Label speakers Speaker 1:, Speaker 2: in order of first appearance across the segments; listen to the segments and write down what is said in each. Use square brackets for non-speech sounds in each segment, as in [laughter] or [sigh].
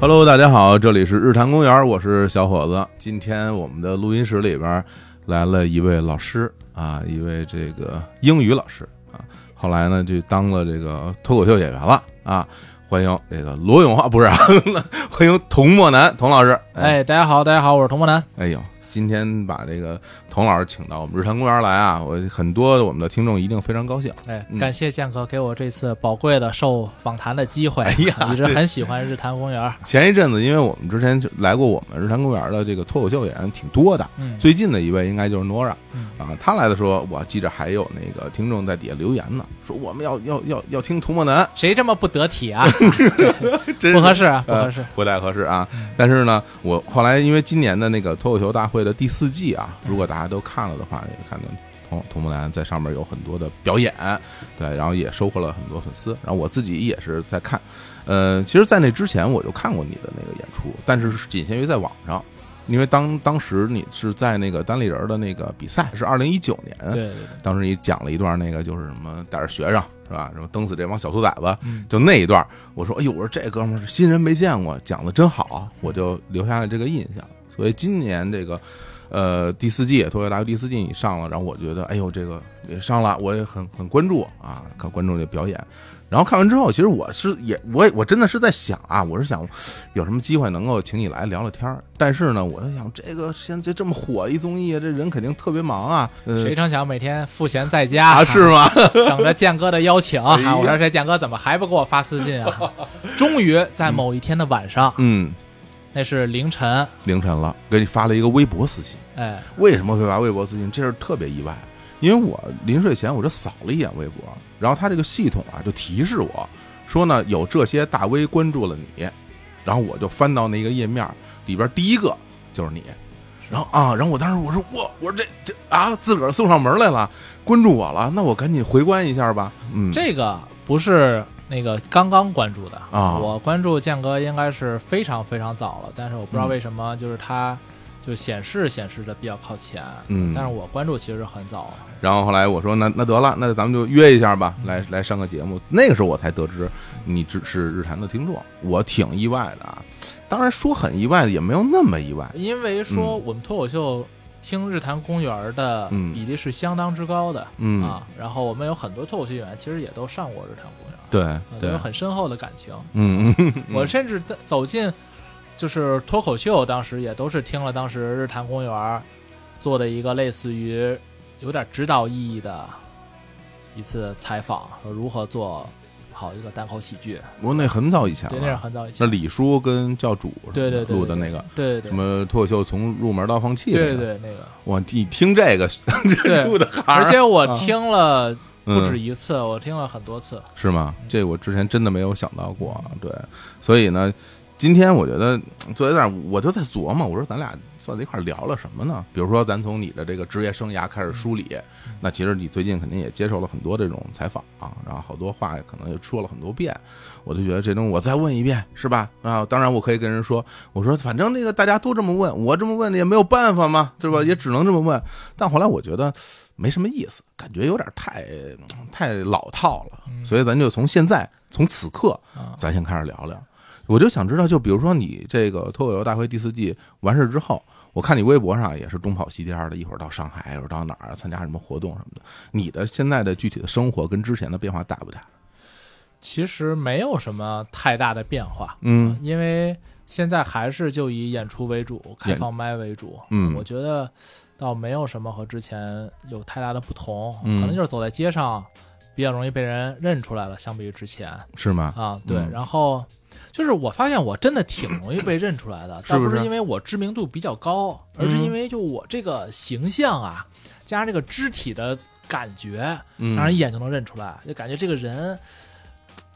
Speaker 1: Hello，大家好，这里是日坛公园，我是小伙子。今天我们的录音室里边来了一位老师啊，一位这个英语老师啊，后来呢就当了这个脱口秀演员了啊。欢迎这个罗永浩，不是、啊，[laughs] 欢迎童墨南童老师。
Speaker 2: 哎，大家好，大家好，我是童墨南。
Speaker 1: 哎呦，今天把这个童老师请到我们日坛公园来啊，我很多我们的听众一定非常高兴。
Speaker 2: 哎
Speaker 1: 嗯，
Speaker 2: 感谢建哥给我这次宝贵的受访谈的机会。
Speaker 1: 哎呀 [laughs]
Speaker 2: 一直很喜欢日坛公园。
Speaker 1: 前一阵子，因为我们之前就来过我们日坛公园的这个脱口秀演员挺多的，
Speaker 2: 嗯，
Speaker 1: 最近的一位应该就是 Nora
Speaker 2: 嗯
Speaker 1: 啊，他来的时候，我记着还有那个听众在底下留言呢，说我们要要要要听涂墨南，
Speaker 2: 谁这么不得体啊？
Speaker 1: 真 [laughs]
Speaker 2: 不合适啊，不
Speaker 1: 呃
Speaker 2: 合适。
Speaker 1: 不太合适啊。但是呢，我后来因为今年的那个脱口秀大会的第四季啊，如果大家都看了的话，也看到童童木兰在上面有很多的表演，对，然后也收获了很多粉丝。然后我自己也是在看，呃，其实，在那之前我就看过你的那个演出，但是是仅限于在网上。因为当当时你是在那个单立人的那个比赛，是二零一九年，
Speaker 2: 对对对，
Speaker 1: 当时你讲了一段那个就是什么带着学生是吧，什么蹬死这帮小兔崽子，
Speaker 2: 嗯
Speaker 1: 就那一段，我说哎呦，我说这哥们儿是新人没见过，讲的真好，我就留下了这个印象。所以今年这个呃第四季脱口大会第四季你上了，然后我觉得哎呦这个也上了，我也很很关注啊，看观众这表演。然后看完之后，其实我是也我也我真的是在想啊，我是想有什么机会能够请你来聊聊天儿。但是呢，我在想这个现在这么火一综艺，这人肯定特别忙啊。[laughs] 呃
Speaker 2: 谁成想每天赋闲在家
Speaker 1: 啊，是吗？[laughs]
Speaker 2: 等着建哥的邀请啊！我说这建哥怎么还不给我发私信啊？[laughs] 终于在某一天的晚上，
Speaker 1: 嗯，
Speaker 2: 那是凌晨，
Speaker 1: 凌晨了，给你发了一个微博私信。
Speaker 2: 哎，
Speaker 1: 为什么会发微博私信？这事特别意外，因为我临睡前我就扫了一眼微博，然后它这个系统啊就提示我说呢有这些大 V 关注了你，然后我就翻到那个页面里边第一个就是你，然后啊，然后我当时我说我我说这这啊自个儿送上门来了，关注我了，那我赶紧回关一下吧。嗯，
Speaker 2: 这个不是那个刚刚关注的。
Speaker 1: 啊。
Speaker 2: 我关注建哥应该是非常非常早了，但是我不知道
Speaker 1: 嗯
Speaker 2: 为什么，就是他就显示显示的比较靠前，
Speaker 1: 嗯。
Speaker 2: 但是我关注其实很早，
Speaker 1: 然后后来我说那那得了，那咱们就约一下吧，来来上个节目。那个时候我才得知你只是日坛的听众，我挺意外的啊。当然说很意外的也没有那么意外，
Speaker 2: 因为说
Speaker 1: 嗯。
Speaker 2: 我们脱口秀听日坛公园的
Speaker 1: 嗯。
Speaker 2: 比例是相当之高的、
Speaker 1: 嗯。
Speaker 2: 啊，然后我们有很多脱口秀演员其实也都上过日坛公园，
Speaker 1: 对
Speaker 2: 啊都
Speaker 1: 对
Speaker 2: 有，很深厚的感情。
Speaker 1: 嗯嗯，[laughs]
Speaker 2: 我甚至走进就是脱口秀，当时也都是听了当时日坛公园做的一个类似于有点指导意义的一次采访，和如何做好一个单口喜剧。
Speaker 1: 我那很早以前
Speaker 2: 对，那是，很早以前。
Speaker 1: 那。李叔跟教主
Speaker 2: 对对对
Speaker 1: 录的那个。
Speaker 2: 对对
Speaker 1: 什么脱口秀从入门到放弃，
Speaker 2: 对对，对那个。
Speaker 1: 我你听这个 [laughs]
Speaker 2: 对
Speaker 1: 录的行，
Speaker 2: 而且我
Speaker 1: 啊
Speaker 2: 听了不止
Speaker 1: 嗯
Speaker 2: 一次，我听了很多次。
Speaker 1: 是吗？这我之前真的没有想到过，对，所以呢，今天我觉得 [tsk] 坐在那儿，我就在琢磨，我说咱俩坐在一块儿聊了什么呢？比如说，咱从你的这个职业生涯开始梳理，那其实你最近肯定也接受了很多这种采访啊，然后好多话可能也说了很多遍，我就觉得这东西我再问一遍是吧？啊，当然我可以跟人说，我说反正这个大家都这么问，我这么问也没有办法嘛，对吧？也只能这么问。但后来我觉得没什么意思，感觉有点太太老套了，所以咱就从现在从此刻
Speaker 2: 啊
Speaker 1: 咱先开始聊聊。我就想知道，就比如说你这个脱口秀大会第四季完事之后，我看你微博上也是东跑西颠的，一会儿到上海，一会儿到哪儿参加什么活动什么的。你的现在的具体的生活跟之前的变化大不大？
Speaker 2: 其实没有什么太大的变化，
Speaker 1: 嗯
Speaker 2: 因为现在还是就以演出为主，开放麦为主。
Speaker 1: 嗯
Speaker 2: 我觉得倒没有什么和之前有太大的不同，
Speaker 1: 嗯
Speaker 2: 可能就是走在街上比较容易被人认出来了，相比于之前
Speaker 1: 是吗？
Speaker 2: 啊。对，
Speaker 1: 嗯
Speaker 2: 然后就是我发现我真的挺容易被认出来的，
Speaker 1: 是不是？
Speaker 2: 倒不是因为我知名度比较高，而是
Speaker 1: 嗯
Speaker 2: 因为就我这个形象啊，加上这个肢体的感觉，
Speaker 1: 嗯，
Speaker 2: 让人一眼就能认出来，就感觉这个人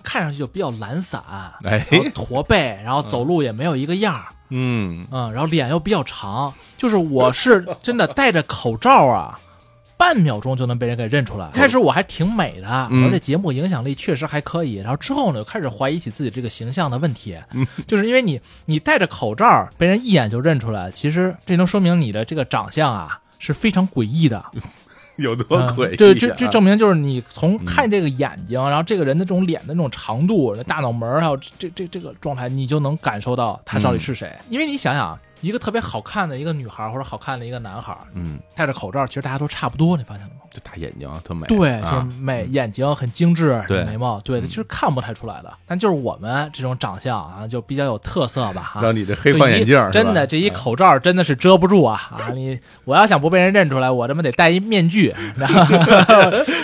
Speaker 2: 看上去就比较懒散，
Speaker 1: 哎，
Speaker 2: 驼背，[laughs] 然后走路也没有一个样儿，
Speaker 1: 嗯。
Speaker 2: 嗯，然后脸又比较长，就是我是真的戴着口罩啊，半秒钟就能被人给认出来。开始我还挺美的，
Speaker 1: 嗯
Speaker 2: 我说这节目影响力确实还可以，然后之后呢，就开始怀疑起自己这个形象的问题，[laughs] 就是因为你你戴着口罩，被人一眼就认出来，其实这能说明你的这个长相啊是非常诡异的。[laughs]
Speaker 1: 有多
Speaker 2: 嗯
Speaker 1: 诡异啊？
Speaker 2: 这这这证明就是你从看这个眼睛，然后这个人的这种脸的那种长度、大脑门儿，还有这这这个状态，你就能感受到他到底是谁。因为你想想，一个特别好看的一个女孩儿或者好看的一个男孩儿，
Speaker 1: 嗯，
Speaker 2: 戴着口罩，其实大家都差不多，你发现了吗？
Speaker 1: 这大眼睛啊特美，
Speaker 2: 对，就是
Speaker 1: 啊，
Speaker 2: 美，眼睛很精致，
Speaker 1: 对
Speaker 2: 眉毛，对，其实看不太出来的。但就是我们这种长相啊，就比较有特色吧，啊。
Speaker 1: 让你这黑框眼镜
Speaker 2: 真的这一口罩真的是遮不住啊啊！你我要想不被人认出来，我他妈得戴一面具，[laughs]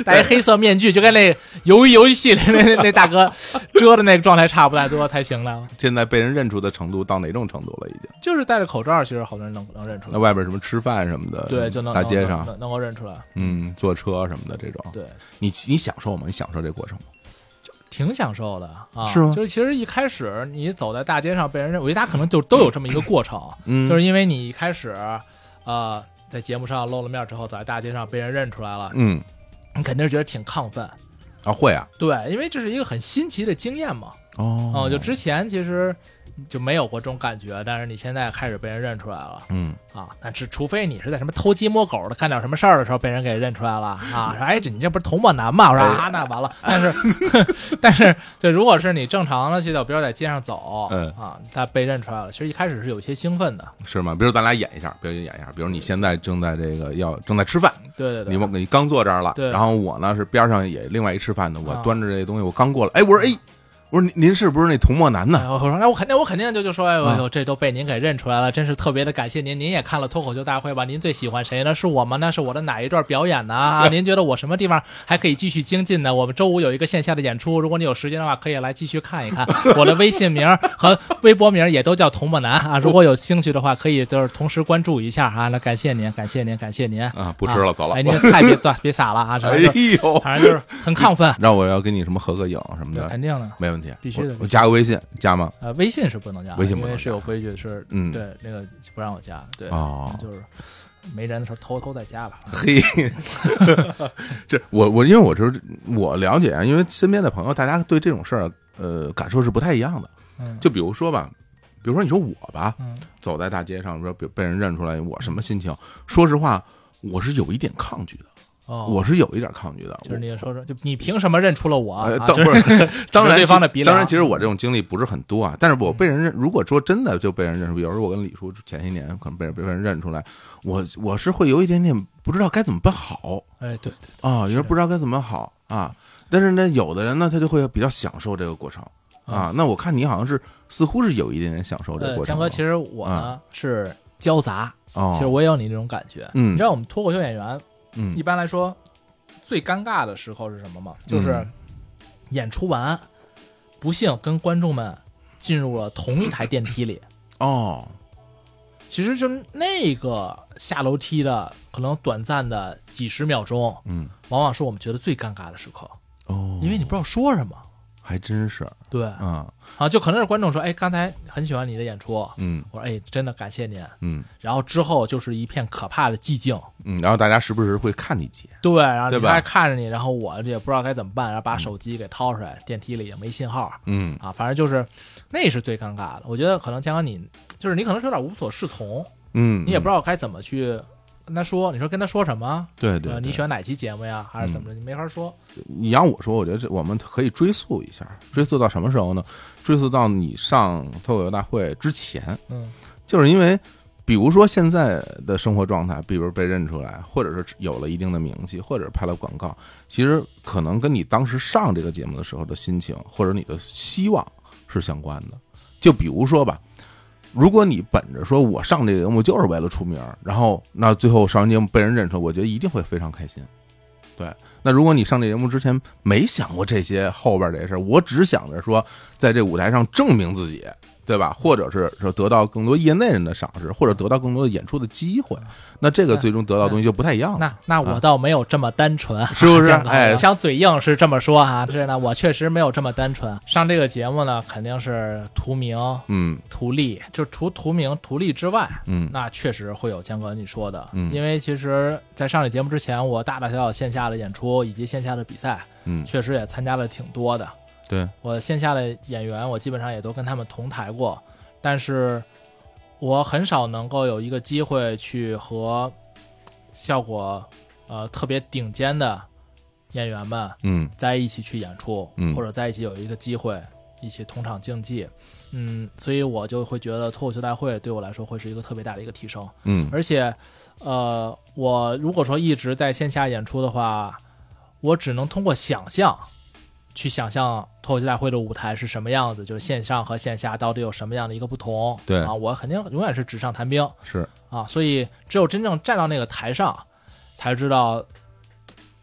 Speaker 2: 戴一黑色面具，就跟那鱿鱼游戏里那那那大哥遮的那个状态差不太多才行呢。
Speaker 1: 现在被人认出的程度到哪种程度了？已经。
Speaker 2: 就是戴着口罩，其实好多人能能认出来，
Speaker 1: 那外边什么吃饭什么的，
Speaker 2: 对，就能
Speaker 1: 大街上，
Speaker 2: 能够认出来，
Speaker 1: 嗯，坐车什么的这种，
Speaker 2: 对。
Speaker 1: 你你享受吗？你享受这过程吗？
Speaker 2: 挺享受的啊，
Speaker 1: 是吗
Speaker 2: 就是其实一开始你走在大街上被人认，我觉得大家可能就都有这么一个过程，
Speaker 1: 嗯，
Speaker 2: 就是因为你一开始，呃，在节目上露了面之后，走在大街上被人认出来了，
Speaker 1: 嗯
Speaker 2: 你肯定是觉得挺亢奋，
Speaker 1: 啊会啊，
Speaker 2: 对，因为这是一个很新奇的经验嘛，
Speaker 1: 哦
Speaker 2: 哦、就之前其实就没有过这种感觉，但是你现在开始被人认出来了。
Speaker 1: 嗯。
Speaker 2: 啊，那只除非你是在什么偷鸡摸狗的干点什么事儿的时候被人给认出来了。啊，[laughs] 说哎这你这不是童漠男吗？我说啊那完了，但是 [laughs] 但是就如果是你正常的去到，比如在街上走，
Speaker 1: 嗯。
Speaker 2: 啊，他被认出来了，其实一开始是有些兴奋的，
Speaker 1: 是吗？比如咱俩演一下，表演演一下，比如你现在正在这个要正在吃饭，
Speaker 2: 对对对，
Speaker 1: 你你刚坐这儿了，
Speaker 2: 对。
Speaker 1: 然后我呢是边上也另外一吃饭的，我
Speaker 2: 啊。
Speaker 1: 端着这东西，我刚过来，哎，我说哎，我说您您是不是那童漠男
Speaker 2: 哎
Speaker 1: 呢？
Speaker 2: 我说那我肯定我肯定就就说哎呦
Speaker 1: 啊
Speaker 2: 呦这都被您给认出来了，真是特别的感谢您，您也看了脱口秀大会吧？您最喜欢谁呢？是我吗？那是我的哪一段表演呢？啊，[laughs] 您觉得我什么地方还可以继续精进呢？我们周五有一个线下的演出，如果你有时间的话，可以来继续看一看。[laughs] 我的微信名和微博名也都叫童墨男啊，如果有兴趣的话，可以就是同时关注一下啊。那感谢您，感谢您，感谢您。
Speaker 1: 啊，不吃了，走了。
Speaker 2: 哎，您的菜别别别撒了啊，反
Speaker 1: 哎
Speaker 2: 正就
Speaker 1: 呦，
Speaker 2: 反正就是很亢奋，
Speaker 1: 让我要跟你什么合个影什么的，
Speaker 2: 肯定的。
Speaker 1: 没问题，
Speaker 2: 必须的
Speaker 1: 我我加个微信，加吗？
Speaker 2: 呃，微信是不能加，
Speaker 1: 微信不能加
Speaker 2: 是有规矩，是
Speaker 1: 嗯
Speaker 2: 对那个不让我加，对，
Speaker 1: 哦
Speaker 2: 就是没人的时候偷偷再加吧。[laughs]
Speaker 1: 嘿，[laughs] 这我我因为我是我了解啊，因为身边的朋友，大家对这种事儿呃感受是不太一样的。
Speaker 2: 嗯，
Speaker 1: 就比如说吧，比如说你说我吧，
Speaker 2: 嗯
Speaker 1: 走在大街上说被被人认出来，我什么心情？说实话，我是有一点抗拒的，
Speaker 2: 哦，
Speaker 1: 我是有一点抗拒的。
Speaker 2: 就是你说说，就你凭什么认出了我？
Speaker 1: 呃，
Speaker 2: 啊就
Speaker 1: 当不是，[laughs] [laughs] 当然
Speaker 2: 对方的鼻梁
Speaker 1: 当然，其实我这种经历不是很多啊。但是我被人认，如果说真的就被人认出，比如说我跟李叔前些年可能被人被人认出来，我我是会有一点点不知道该怎么办好
Speaker 2: 哎，对对，
Speaker 1: 啊，有时候不知道该怎么好啊。但是呢，有的人呢，他就会比较享受这个过程啊。那我看你好像是似乎是有一点点享受这个
Speaker 2: 呃，
Speaker 1: 过程的。
Speaker 2: 江哥，其实我呢是交杂，
Speaker 1: 哦，
Speaker 2: 其实我也有你这种感觉。
Speaker 1: 嗯
Speaker 2: 你知道我们脱口秀演员
Speaker 1: 嗯
Speaker 2: 一般来说最尴尬的时候是什么吗？就是
Speaker 1: 嗯
Speaker 2: 演出完，不幸跟观众们进入了同一台电梯里。
Speaker 1: 哦，
Speaker 2: 其实就那个下楼梯的可能短暂的几十秒钟，
Speaker 1: 嗯
Speaker 2: 往往是我们觉得最尴尬的时刻，
Speaker 1: 哦，
Speaker 2: 因为你不知道说什么。
Speaker 1: 还真是。
Speaker 2: 对
Speaker 1: 啊，
Speaker 2: 啊，就可能是观众说，哎，刚才很喜欢你的演出，
Speaker 1: 嗯。
Speaker 2: 我说，哎，真的感谢您。
Speaker 1: 嗯。
Speaker 2: 然后之后就是一片可怕的寂静，
Speaker 1: 嗯，然后大家时不时会看你几眼，
Speaker 2: 对，然后大家看着你，然后我也不知道该怎么办，然后把手机给掏出来，电梯里也没信号
Speaker 1: 嗯。
Speaker 2: 啊，反正就是那是最尴尬的。我觉得可能江哥你就是你可能是有点无所适从，
Speaker 1: 嗯，
Speaker 2: 你也不知
Speaker 1: 道，
Speaker 2: 道该怎么去跟他说，你说跟他说什么？
Speaker 1: 对对，
Speaker 2: 呃，你
Speaker 1: 对
Speaker 2: 选哪期节目呀，还是怎么着？你没法说。
Speaker 1: 你让我说，我觉得这我们可以追溯一下，追溯到什么时候呢？追溯到你上脱口秀大会之前，
Speaker 2: 嗯
Speaker 1: 就是因为，比如说现在的生活状态，比如被认出来，或者是有了一定的名气，或者是拍了广告，其实可能跟你当时上这个节目的时候的心情，或者你的希望是相关的。就比如说吧，如果你本着说我上这个节目就是为了出名，然后那最后上完节目被人认出来，我觉得一定会非常开心。对，那如果你上这节目之前没想过这些后边这些事儿，我只想着说在这舞台上证明自己，对吧？或者是说得到更多业内人的赏识，或者得到更多的演出的机会，那这个最终得到的东西就不太一样了。
Speaker 2: 那那我倒没有这么单纯，
Speaker 1: 是不是？[laughs] 哎
Speaker 2: 想嘴硬是这么说哈，是呢我确实没有这么单纯。上这个节目呢，肯定是图名、
Speaker 1: 嗯。
Speaker 2: 图利，就除图名、图利之外，
Speaker 1: 嗯。
Speaker 2: 那确实会有江哥你说的，
Speaker 1: 嗯。
Speaker 2: 因为其实，在上这节目之前，我大大小小线下的演出以及线下的比赛，
Speaker 1: 嗯，
Speaker 2: 确实也参加了挺多的。
Speaker 1: 对，
Speaker 2: 我线下的演员，我基本上也都跟他们同台过，但是我很少能够有一个机会去和效果呃特别顶尖的演员们
Speaker 1: 嗯。
Speaker 2: 在一起去演出，
Speaker 1: 嗯。
Speaker 2: 或者在一起有一个机会一起同场竞技，嗯，所以我就会觉得脱口秀大会对我来说会是一个特别大的一个提升。
Speaker 1: 嗯。
Speaker 2: 而且，呃，我如果说一直在线下演出的话，我只能通过想象去想象脱口秀大会的舞台是什么样子，就是线上和线下到底有什么样的一个不同。
Speaker 1: 对
Speaker 2: 啊，我肯定永远是纸上谈兵
Speaker 1: 是
Speaker 2: 啊，所以只有真正站到那个台上，才知道。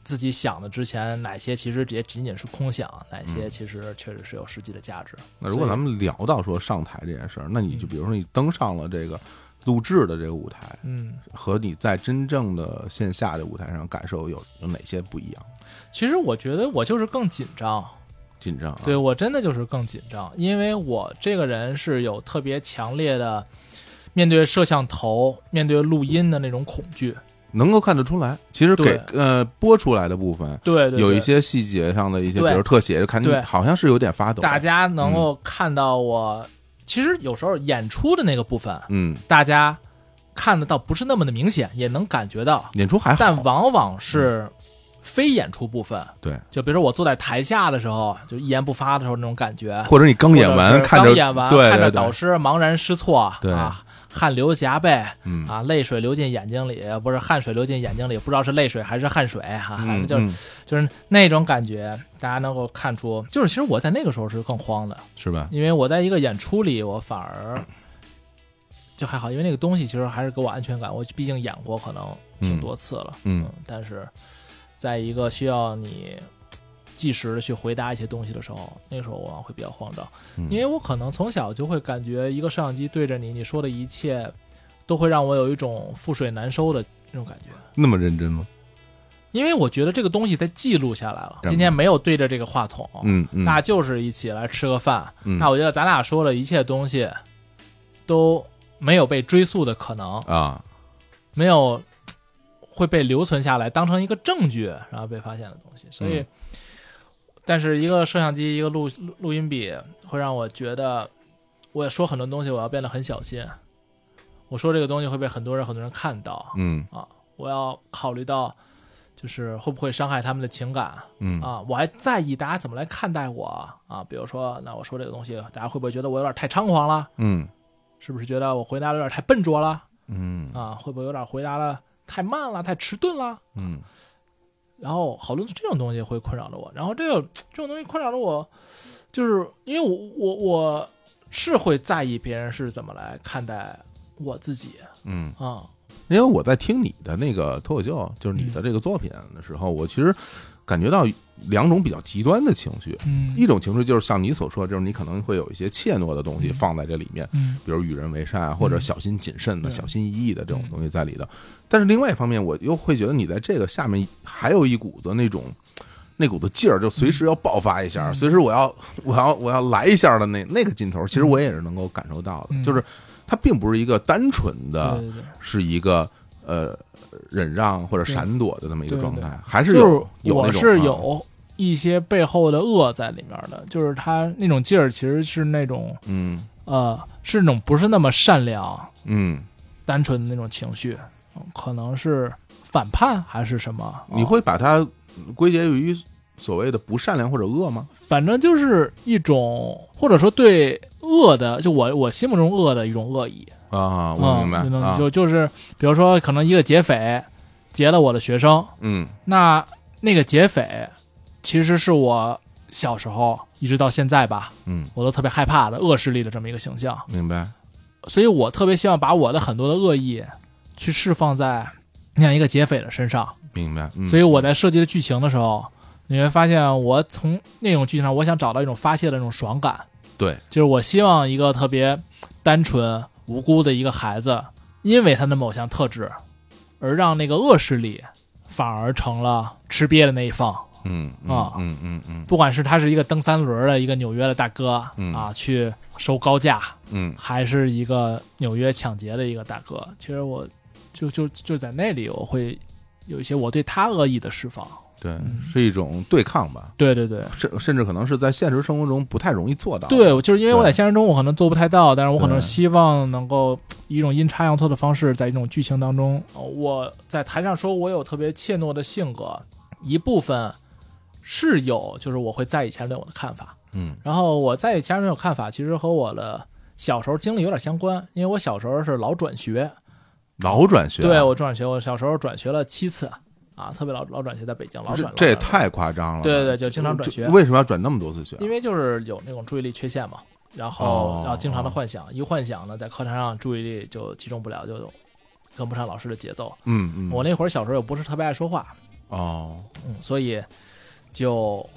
Speaker 2: 自己想的之前哪些其实也仅仅是空想，哪些其实确实是有实际的价值。
Speaker 1: 那如果咱们聊到说上台这件事儿，那你就比如说你登上了这个录制的这个舞台，
Speaker 2: 嗯，
Speaker 1: 和你在真正的线下的舞台上感受有有哪些不一样？
Speaker 2: 其实我觉得我就是更紧张，
Speaker 1: 紧张啊？
Speaker 2: 对我真的就是更紧张，因为我这个人是有特别强烈的面对摄像头、面对录音的那种恐惧。
Speaker 1: 能够看得出来，其实给呃播出来的部分
Speaker 2: 对
Speaker 1: 有一些细节上的一些，比如特写，就看你好像是有点发抖。
Speaker 2: 大家能够看到我，其实有时候演出的那个部分，
Speaker 1: 嗯，
Speaker 2: 大家看得到不是那么的明显，也能感觉到，
Speaker 1: 演出还好，
Speaker 2: 但往往是非演出部分。
Speaker 1: 对，
Speaker 2: 就比如说我坐在台下的时候，就一言不发的时候那种感觉，
Speaker 1: 或者你刚演完看着
Speaker 2: 刚演完，看着导师茫然失措，
Speaker 1: 对。
Speaker 2: 啊，汗流浃背，
Speaker 1: 嗯。
Speaker 2: 啊，泪水流进眼睛里，不是汗水流进眼睛里，不知道是泪水还是汗水哈、反正
Speaker 1: 嗯，
Speaker 2: 就是、
Speaker 1: 嗯
Speaker 2: 就是那种感觉，大家能够看出，就是其实我在那个时候是更慌的，
Speaker 1: 是吧？
Speaker 2: 因为我在一个演出里，我反而就还好，因为那个东西其实还是给我安全感，我毕竟演过可能挺多次了，
Speaker 1: 嗯
Speaker 2: 但是在一个需要你即时的去回答一些东西的时候，那个时候我会比较慌张。
Speaker 1: 嗯
Speaker 2: 因为我可能从小就会感觉一个摄像机对着你，你说的一切都会让我有一种覆水难收的那种感觉。
Speaker 1: 那么认真吗？
Speaker 2: 因为我觉得这个东西它记录下来了，
Speaker 1: 嗯
Speaker 2: 今天没有对着这个话筒，
Speaker 1: 嗯嗯，
Speaker 2: 那就是一起来吃个饭。
Speaker 1: 嗯
Speaker 2: 那我觉得咱俩说的一切东西都没有被追溯的可能，
Speaker 1: 啊，
Speaker 2: 没有会被留存下来，当成一个证据，然后被发现的东西。所以，
Speaker 1: 嗯
Speaker 2: 但是一个摄像机，一个录录录音笔，会让我觉得，我说很多东西，我要变得很小心。我说这个东西会被很多人很多人看到，
Speaker 1: 嗯啊
Speaker 2: 我要考虑到，就是会不会伤害他们的情感
Speaker 1: 嗯
Speaker 2: 啊？我还在意大家怎么来看待我啊。比如说，那我说这个东西，大家会不会觉得我有点太猖狂了？
Speaker 1: 嗯
Speaker 2: 是不是觉得我回答的有点太笨拙了
Speaker 1: 嗯
Speaker 2: 啊？会不会有点回答的太慢了、太迟钝了？
Speaker 1: 嗯。
Speaker 2: 然后好多这种东西会困扰着我，然后这个这种东西困扰着我，就是因为我我我是会在意别人是怎么来看待我自己。
Speaker 1: 嗯，
Speaker 2: 啊，
Speaker 1: 因为我在听你的那个脱口秀，就是你的这个作品的时候，我其实感觉到两种比较极端的情绪。
Speaker 2: 嗯。
Speaker 1: 一种情绪就是像你所说，就是你可能会有一些怯懦的东西
Speaker 2: 嗯。
Speaker 1: 放在这里面，
Speaker 2: 嗯。
Speaker 1: 比如与人为善啊，或者小心谨慎的、
Speaker 2: 对
Speaker 1: 小心翼翼的这种东西在里头。但是另外一方面，我又会觉得你在这个下面还有一股子那种那股子劲儿，就随时要爆发一下，
Speaker 2: 嗯。
Speaker 1: 随时我要我要我要来一下的那那个劲头，其实我也是能够感受到的，
Speaker 2: 嗯。
Speaker 1: 就是它并不是一个单纯的。是一个呃忍让或者闪躲的这么一个状态，还是有有
Speaker 2: 我是有一些背后的恶在里面的，就是他那种劲儿其实是那种
Speaker 1: 嗯
Speaker 2: 呃是那种不是那么善良、
Speaker 1: 嗯，
Speaker 2: 单纯的那种情绪，嗯可能是反叛还是什么？
Speaker 1: 你
Speaker 2: 哦
Speaker 1: 会把它归结于所谓的不善良或者恶吗？
Speaker 2: 反正就是一种或者说对恶的，就我我心目中恶的一种恶意。
Speaker 1: 啊，我明白
Speaker 2: 嗯，
Speaker 1: 啊，
Speaker 2: 就就是比如说可能一个劫匪劫了我的学生，
Speaker 1: 嗯。
Speaker 2: 那那个劫匪其实是我小时候一直到现在吧，
Speaker 1: 嗯，
Speaker 2: 我都特别害怕的恶势力的这么一个形象，
Speaker 1: 明白，
Speaker 2: 所以我特别希望把我的很多的恶意去释放在那样一个劫匪的身上。
Speaker 1: 明白，嗯。
Speaker 2: 所以我在设计的剧情的时候，你会发现我从那种剧情上，我想找到一种发泄的那种爽感，
Speaker 1: 对，
Speaker 2: 就是我希望一个特别单纯无辜的一个孩子，因为他的某项特质，而让那个恶势力反而成了吃瘪的那一方。
Speaker 1: 嗯
Speaker 2: 啊。
Speaker 1: 嗯嗯嗯
Speaker 2: 不管是他是一个蹬三轮的一个纽约的大哥、
Speaker 1: 嗯。
Speaker 2: 啊，去收高价，
Speaker 1: 嗯。
Speaker 2: 还是一个纽约抢劫的一个大哥，其实我就就就在那里，我会有一些我对他恶意的释放，
Speaker 1: 对，是一种对抗吧，
Speaker 2: 对对对。
Speaker 1: 甚甚至可能是在现实生活中不太容易做到。
Speaker 2: 对，就是因为我在现实中我可能做不太到，但是我可能希望能够以一种阴差阳错的方式，在一种剧情当中，呃我在台上说我有特别怯懦的性格，一部分是有，就是我会在意其他人对我的看法，
Speaker 1: 嗯。
Speaker 2: 然后我在意其他人对我看法，其实和我的小时候经历有点相关，因为我小时候是老转学，
Speaker 1: 老转学啊，
Speaker 2: 对我转学，我小时候转学了七次啊，特别老老转学，在北京老转，
Speaker 1: 这也太夸张了。
Speaker 2: 对对对，就经常转学，
Speaker 1: 为什么要转那么多次学？
Speaker 2: 因为就是有那种注意力缺陷嘛，然后
Speaker 1: 哦
Speaker 2: 然后经常的幻想，一幻想呢，在课堂上注意力就集中不了，就跟不上老师的节奏。
Speaker 1: 嗯嗯，
Speaker 2: 我那会儿小时候又不是特别爱说话，
Speaker 1: 哦，
Speaker 2: 嗯，所以就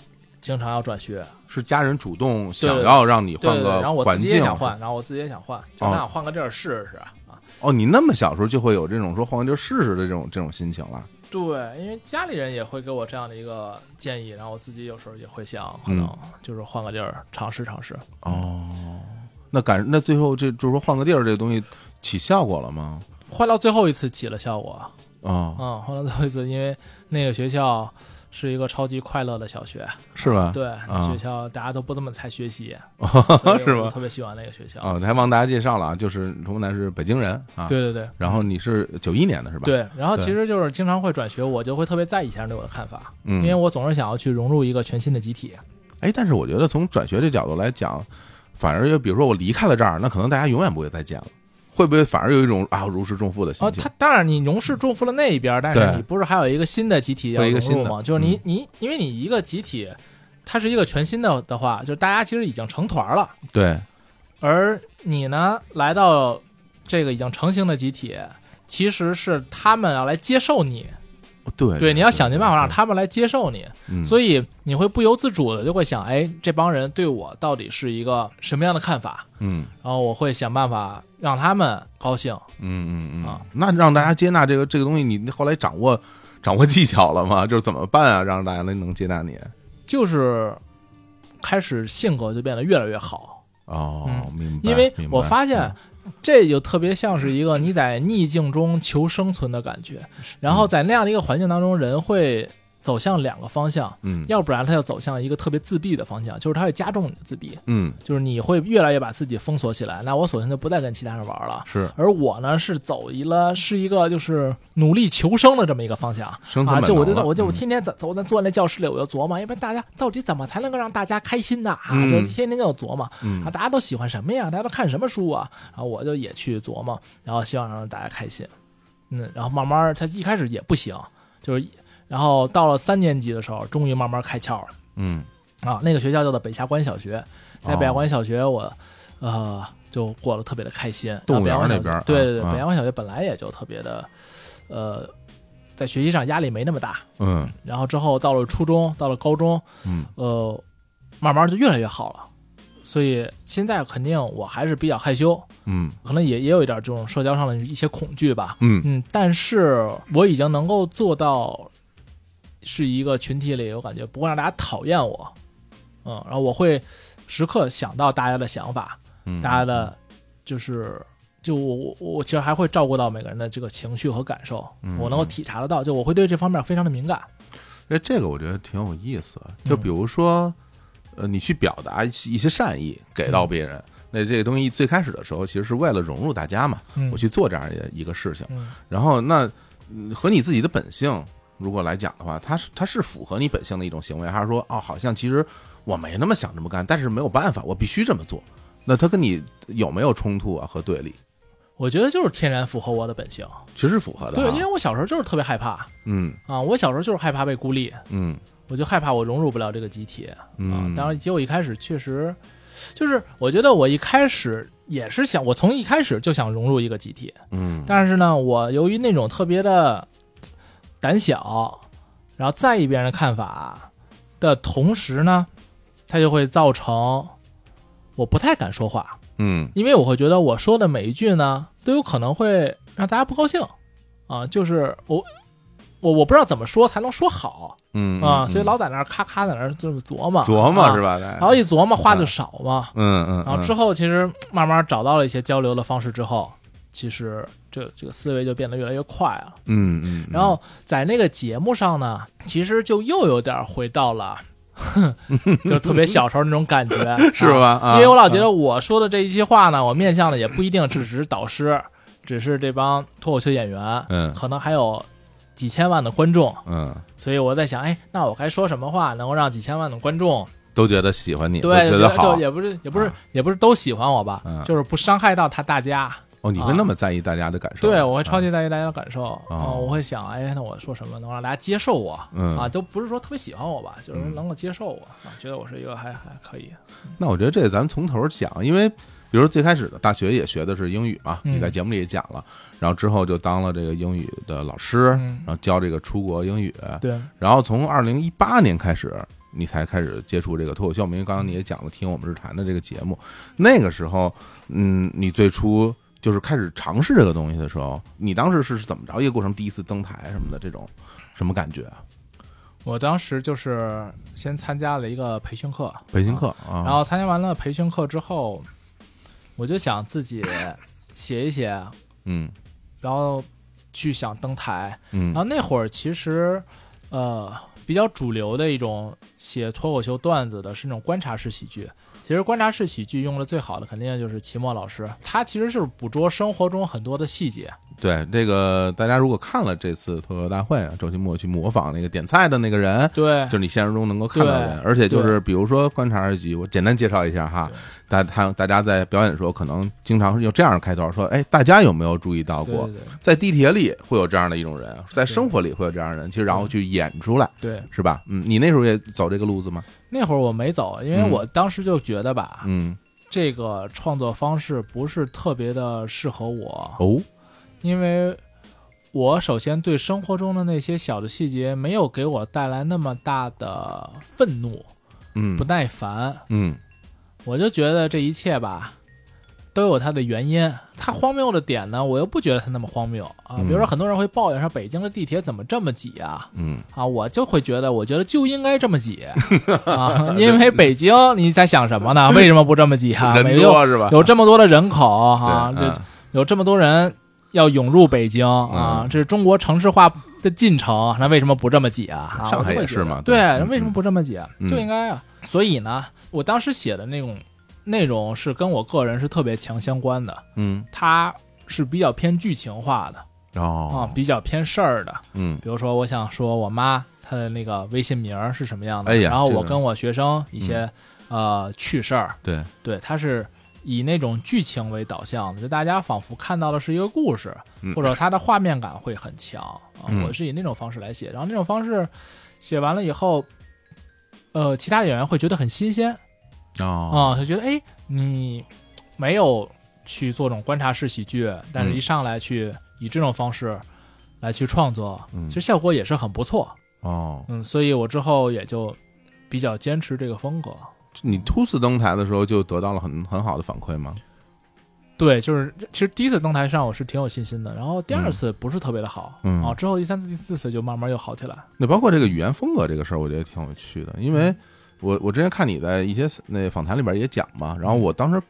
Speaker 2: 经常要转学。
Speaker 1: 是家人主动想要让你换
Speaker 2: 对对对，然后
Speaker 1: 个环
Speaker 2: 我自己也
Speaker 1: 境。
Speaker 2: 想换，然后我自己也想换，就想换个地儿试试啊。
Speaker 1: 哦，你那么小时候就会有这种说换个地儿试试的这种这种心情了。
Speaker 2: 对，因为家里人也会给我这样的一个建议，然后我自己有时候也会想，可
Speaker 1: 嗯
Speaker 2: 能就是换个地儿尝试尝试。
Speaker 1: 哦，那感那最后这就是说换个地儿这个东西起效果了吗？
Speaker 2: 换到最后一次起了效果，
Speaker 1: 啊，
Speaker 2: 嗯，换到最后一次，因为那个学校是一个超级快乐的小学，
Speaker 1: 是吧？
Speaker 2: 对，
Speaker 1: 啊
Speaker 2: 学校大家都不怎么太学习，[laughs]
Speaker 1: 是吧
Speaker 2: 特别喜欢那个学校。
Speaker 1: 啊，还帮大家介绍了啊，就是童梦楠是北京人啊，，
Speaker 2: 对对对
Speaker 1: 然后你是九一年的是吧？，
Speaker 2: 对，然后其实就是经常会转学，我就会特别在意其他人对我的看法，
Speaker 1: 嗯，
Speaker 2: 因为我总是想要去融入一个全新的集体。
Speaker 1: 哎，但是我觉得从转学这角度来讲，反而就比如说我离开了这儿，那可能大家永远不会再见了，会不会反而有一种啊如释重负的心
Speaker 2: 哦，
Speaker 1: 情？
Speaker 2: 他当然你如释重负了那一边，但是你不是还有一个新的集体要融入吗？就是你
Speaker 1: 嗯。
Speaker 2: 你因为你一个集体，它是一个全新的的话，就是大家其实已经成团了。
Speaker 1: 对，
Speaker 2: 而你呢，来到这个已经成型的集体，其实是他们要来接受你，
Speaker 1: 对
Speaker 2: 对，你要想尽办法让他们来接受你，
Speaker 1: 嗯。
Speaker 2: 所以你会不由自主的就会想，哎，这帮人对我到底是一个什么样的看法？
Speaker 1: 嗯。
Speaker 2: 然后我会想办法让他们高兴。
Speaker 1: 嗯嗯嗯
Speaker 2: 啊，
Speaker 1: 那让大家接纳这个这个东西，你后来掌握 [laughs] 掌握技巧了吗？就是怎么办啊，让大家能能接纳你？
Speaker 2: 就是开始性格就变得越来越好，
Speaker 1: 哦，
Speaker 2: 嗯
Speaker 1: 明白。
Speaker 2: 因为我发现这就特别像是一个你在逆境中求生存的感觉，然后在那样的一个环境当中，人会走向两个方向，
Speaker 1: 嗯
Speaker 2: 要不然他就走向一个特别自闭的方向，就是他会加重你的自闭，
Speaker 1: 嗯
Speaker 2: 就是你会越来越把自己封锁起来，那我索性就不再跟其他人玩了。
Speaker 1: 是
Speaker 2: 而我呢，是走一了，是一个就是努力求生的这么一个方向啊！就我就我就我
Speaker 1: 嗯
Speaker 2: 天天走走在坐在那教室里，我就琢磨，要不然大家到底怎么才能够让大家开心呢？啊，
Speaker 1: 嗯
Speaker 2: 就天天就琢磨
Speaker 1: 嗯
Speaker 2: 啊，大家都喜欢什么呀？大家都看什么书啊？然后我就也去琢磨，然后希望让大家开心。嗯，然后慢慢儿他一开始也不行，就是然后到了三年级的时候，终于慢慢开窍了。
Speaker 1: 嗯
Speaker 2: 啊，那个学校叫做北下关小学，在北下
Speaker 1: 哦
Speaker 2: 关小学我，呃，就过得特别的开心。
Speaker 1: 动物园那边儿
Speaker 2: 对对对，
Speaker 1: 啊
Speaker 2: 北下关小学本来也就特别的，呃，在学习上压力没那么大。
Speaker 1: 嗯
Speaker 2: 然后之后到了初中，到了高中，
Speaker 1: 嗯
Speaker 2: 呃，慢慢就越来越好了。所以现在肯定我还是比较害羞，
Speaker 1: 嗯
Speaker 2: 可能也也有一点这种社交上的一些恐惧吧。
Speaker 1: 嗯
Speaker 2: 嗯，但是我已经能够做到，是一个群体里，我感觉不会让大家讨厌我，嗯，然后我会时刻想到大家的想法，
Speaker 1: 嗯，
Speaker 2: 大家的，就是，就我我我其实还会照顾到每个人的这个情绪和感受，
Speaker 1: 嗯
Speaker 2: 我能够体察得到，就我会对这方面非常的敏感，
Speaker 1: 哎，这个我觉得挺有意思。就
Speaker 2: 嗯。
Speaker 1: 比如说，呃，你去表达一些善意给到别人，那这个东西最开始的时候，其实是为了融入大家嘛，
Speaker 2: 嗯。
Speaker 1: 我去做这样的一个事情。
Speaker 2: 嗯。
Speaker 1: 然后那嗯和你自己的本性如果来讲的话，它是它是符合你本性的一种行为，还是说哦，好像其实我没那么想这么干，但是没有办法，我必须这么做。那它跟你有没有冲突啊和对立？
Speaker 2: 我觉得就是天然符合我的本性，
Speaker 1: 其实符合的
Speaker 2: 对，因为我小时候就是特别害怕。
Speaker 1: 嗯。
Speaker 2: 啊，我小时候就是害怕被孤立，
Speaker 1: 嗯。
Speaker 2: 我就害怕我融入不了这个集体。啊
Speaker 1: 嗯。
Speaker 2: 当然，结果一开始确实，就是我觉得我一开始也是想，我从一开始就想融入一个集体，
Speaker 1: 嗯。
Speaker 2: 但是呢，我由于那种特别的胆小，然后在意别人的看法的同时呢，它就会造成我不太敢说话，
Speaker 1: 嗯
Speaker 2: 因为我会觉得我说的每一句呢都有可能会让大家不高兴啊，就是我。我我不知道怎么说才能说好
Speaker 1: 嗯
Speaker 2: 啊，
Speaker 1: 嗯
Speaker 2: 所以老在那儿咔咔在那儿就是琢磨
Speaker 1: 琢磨
Speaker 2: 啊
Speaker 1: 是吧？
Speaker 2: 然后一琢磨话就少嘛，
Speaker 1: 嗯嗯，
Speaker 2: 然后之后其实慢慢找到了一些交流的方式之后，其实这这个思维就变得越来越快了。
Speaker 1: 嗯嗯，
Speaker 2: 然后在那个节目上呢，其实就又有点回到了。[laughs] 就特别小时候那种感觉，[laughs]
Speaker 1: 是吧？啊
Speaker 2: 因为我老觉得我说的这一些话呢，我面向的也不一定只是导师，只是这帮脱口秀演员，
Speaker 1: 嗯
Speaker 2: 可能还有几千万的观众，
Speaker 1: 嗯，
Speaker 2: 所以我在想，哎，那我该说什么话能够让几千万的观众
Speaker 1: 都觉得喜欢你，
Speaker 2: 对，
Speaker 1: 都觉得好
Speaker 2: 就。也不是也不是、也不是都喜欢我吧，
Speaker 1: 嗯
Speaker 2: 就是不伤害到他大家。
Speaker 1: 哦，你会那么在意大家的感受？
Speaker 2: 对，我会超
Speaker 1: 啊
Speaker 2: 级在意大家的感受，
Speaker 1: 哦。
Speaker 2: 嗯我会想，哎，那我说什么能让大家接受我？
Speaker 1: 嗯。
Speaker 2: 啊，都不是说特别喜欢我吧，就是
Speaker 1: 嗯。
Speaker 2: 能够接受我，啊，觉得我是一个还还可以。
Speaker 1: 那我觉得这咱从头讲，因为比如最开始的大学也学的是英语嘛，
Speaker 2: 嗯。
Speaker 1: 你在节目里也讲了，然后之后就当了这个英语的老师，
Speaker 2: 嗯。
Speaker 1: 然后教这个出国英语，
Speaker 2: 对，
Speaker 1: 然后从二零一八年开始，你才开始接触这个脱口秀。因为刚刚你也讲了，听我们日谈的这个节目，那个时候，嗯，你最初就是开始尝试这个东西的时候，你当时是是怎么着一个过程？第一次登台什么的这种什么感觉啊？
Speaker 2: 我当时就是先参加了一个培训课，
Speaker 1: 培训课啊，
Speaker 2: 然后参加完了培训课之后，我就想自己写一写，
Speaker 1: 嗯
Speaker 2: 然后去想登台。
Speaker 1: 嗯
Speaker 2: 然后那会儿其实，呃，比较主流的一种写脱口秀段子的是那种观察式喜剧。其实观察式喜剧用的最好的肯定就是齐墨老师，他其实就是捕捉生活中很多的细节。
Speaker 1: 对这个，大家如果看了这次脱口秀大会啊，周奇墨去模仿那个点菜的那个人，
Speaker 2: 对
Speaker 1: 就是你现实中能够看到的人，而且就是比如说观察二局，我简单介绍一下哈
Speaker 2: 对，
Speaker 1: 大他大家在表演的时候，可能经常是用这样的开头说，哎，大家有没有注意到过，
Speaker 2: 对对
Speaker 1: 在地铁里会有这样的一种人，在生活里会有这样的人，其实然后去演出来，
Speaker 2: 对，
Speaker 1: 是吧？嗯，你那时候也走这个路子吗？
Speaker 2: 那会儿我没走，因为
Speaker 1: 嗯。
Speaker 2: 我当时就觉得吧，
Speaker 1: 嗯，
Speaker 2: 这个创作方式不是特别的适合我，
Speaker 1: 哦，
Speaker 2: 因为我首先对生活中的那些小的细节没有给我带来那么大的愤怒、
Speaker 1: 嗯。
Speaker 2: 不耐烦，
Speaker 1: 嗯。
Speaker 2: 我就觉得这一切吧。都有它的原因，它荒谬的点呢，我又不觉得它那么荒谬啊。
Speaker 1: 嗯
Speaker 2: 比如说，很多人会抱怨说北京的地铁怎么这么挤啊？
Speaker 1: 嗯
Speaker 2: 啊，我就会觉得，我觉得就应该这么挤 [laughs] 啊，因为北京你在想什么呢？[laughs] 为什么不这么挤啊？
Speaker 1: 人多是吧？
Speaker 2: 有这么多的人口啊，这有这么多人要涌入北京啊，
Speaker 1: 嗯
Speaker 2: 这是中国城市化的进程，那为什么不这么挤啊？啊
Speaker 1: 上海也是嘛
Speaker 2: 对，
Speaker 1: 对嗯
Speaker 2: 为什么不这么挤就应该啊。所以呢，我当时写的那种内容是跟我个人是特别强相关的，
Speaker 1: 嗯。
Speaker 2: 它是比较偏剧情化的啊
Speaker 1: 哦，
Speaker 2: 比较偏事儿的。
Speaker 1: 嗯。
Speaker 2: 比如说，我想说我妈她的那个微信名儿是什么样的，
Speaker 1: 哎
Speaker 2: 然后我跟我学生一些、呃趣事儿，
Speaker 1: 对，
Speaker 2: 对，它是以那种剧情为导向的，就大家仿佛看到的是一个故事，
Speaker 1: 嗯。
Speaker 2: 或者它的画面感会很强我是以那种方式来写，然后那种方式写完了以后，呃，其他演员会觉得很新鲜
Speaker 1: 哦
Speaker 2: 啊，他觉得哎，你没有去做这种观察式喜剧，但是
Speaker 1: 嗯
Speaker 2: 一上来去以这种方式来去创作，
Speaker 1: 嗯
Speaker 2: 其实效果也是很不错。
Speaker 1: 哦，
Speaker 2: 嗯，所以我之后也就比较坚持这个风格。
Speaker 1: 你初次登台的时候就得到了很很好的反馈吗？
Speaker 2: 对，就是其实第一次登台上我是挺有信心的，然后第二次不是特别的好，
Speaker 1: 嗯
Speaker 2: 啊，之后第三次、第四次就慢慢又好起来。
Speaker 1: 那包括这个语言风格这个事儿，我觉得挺有趣的，因
Speaker 2: 嗯
Speaker 1: 为我我之前看你在一些那访谈里边也讲嘛，然后
Speaker 2: 嗯。
Speaker 1: 我当时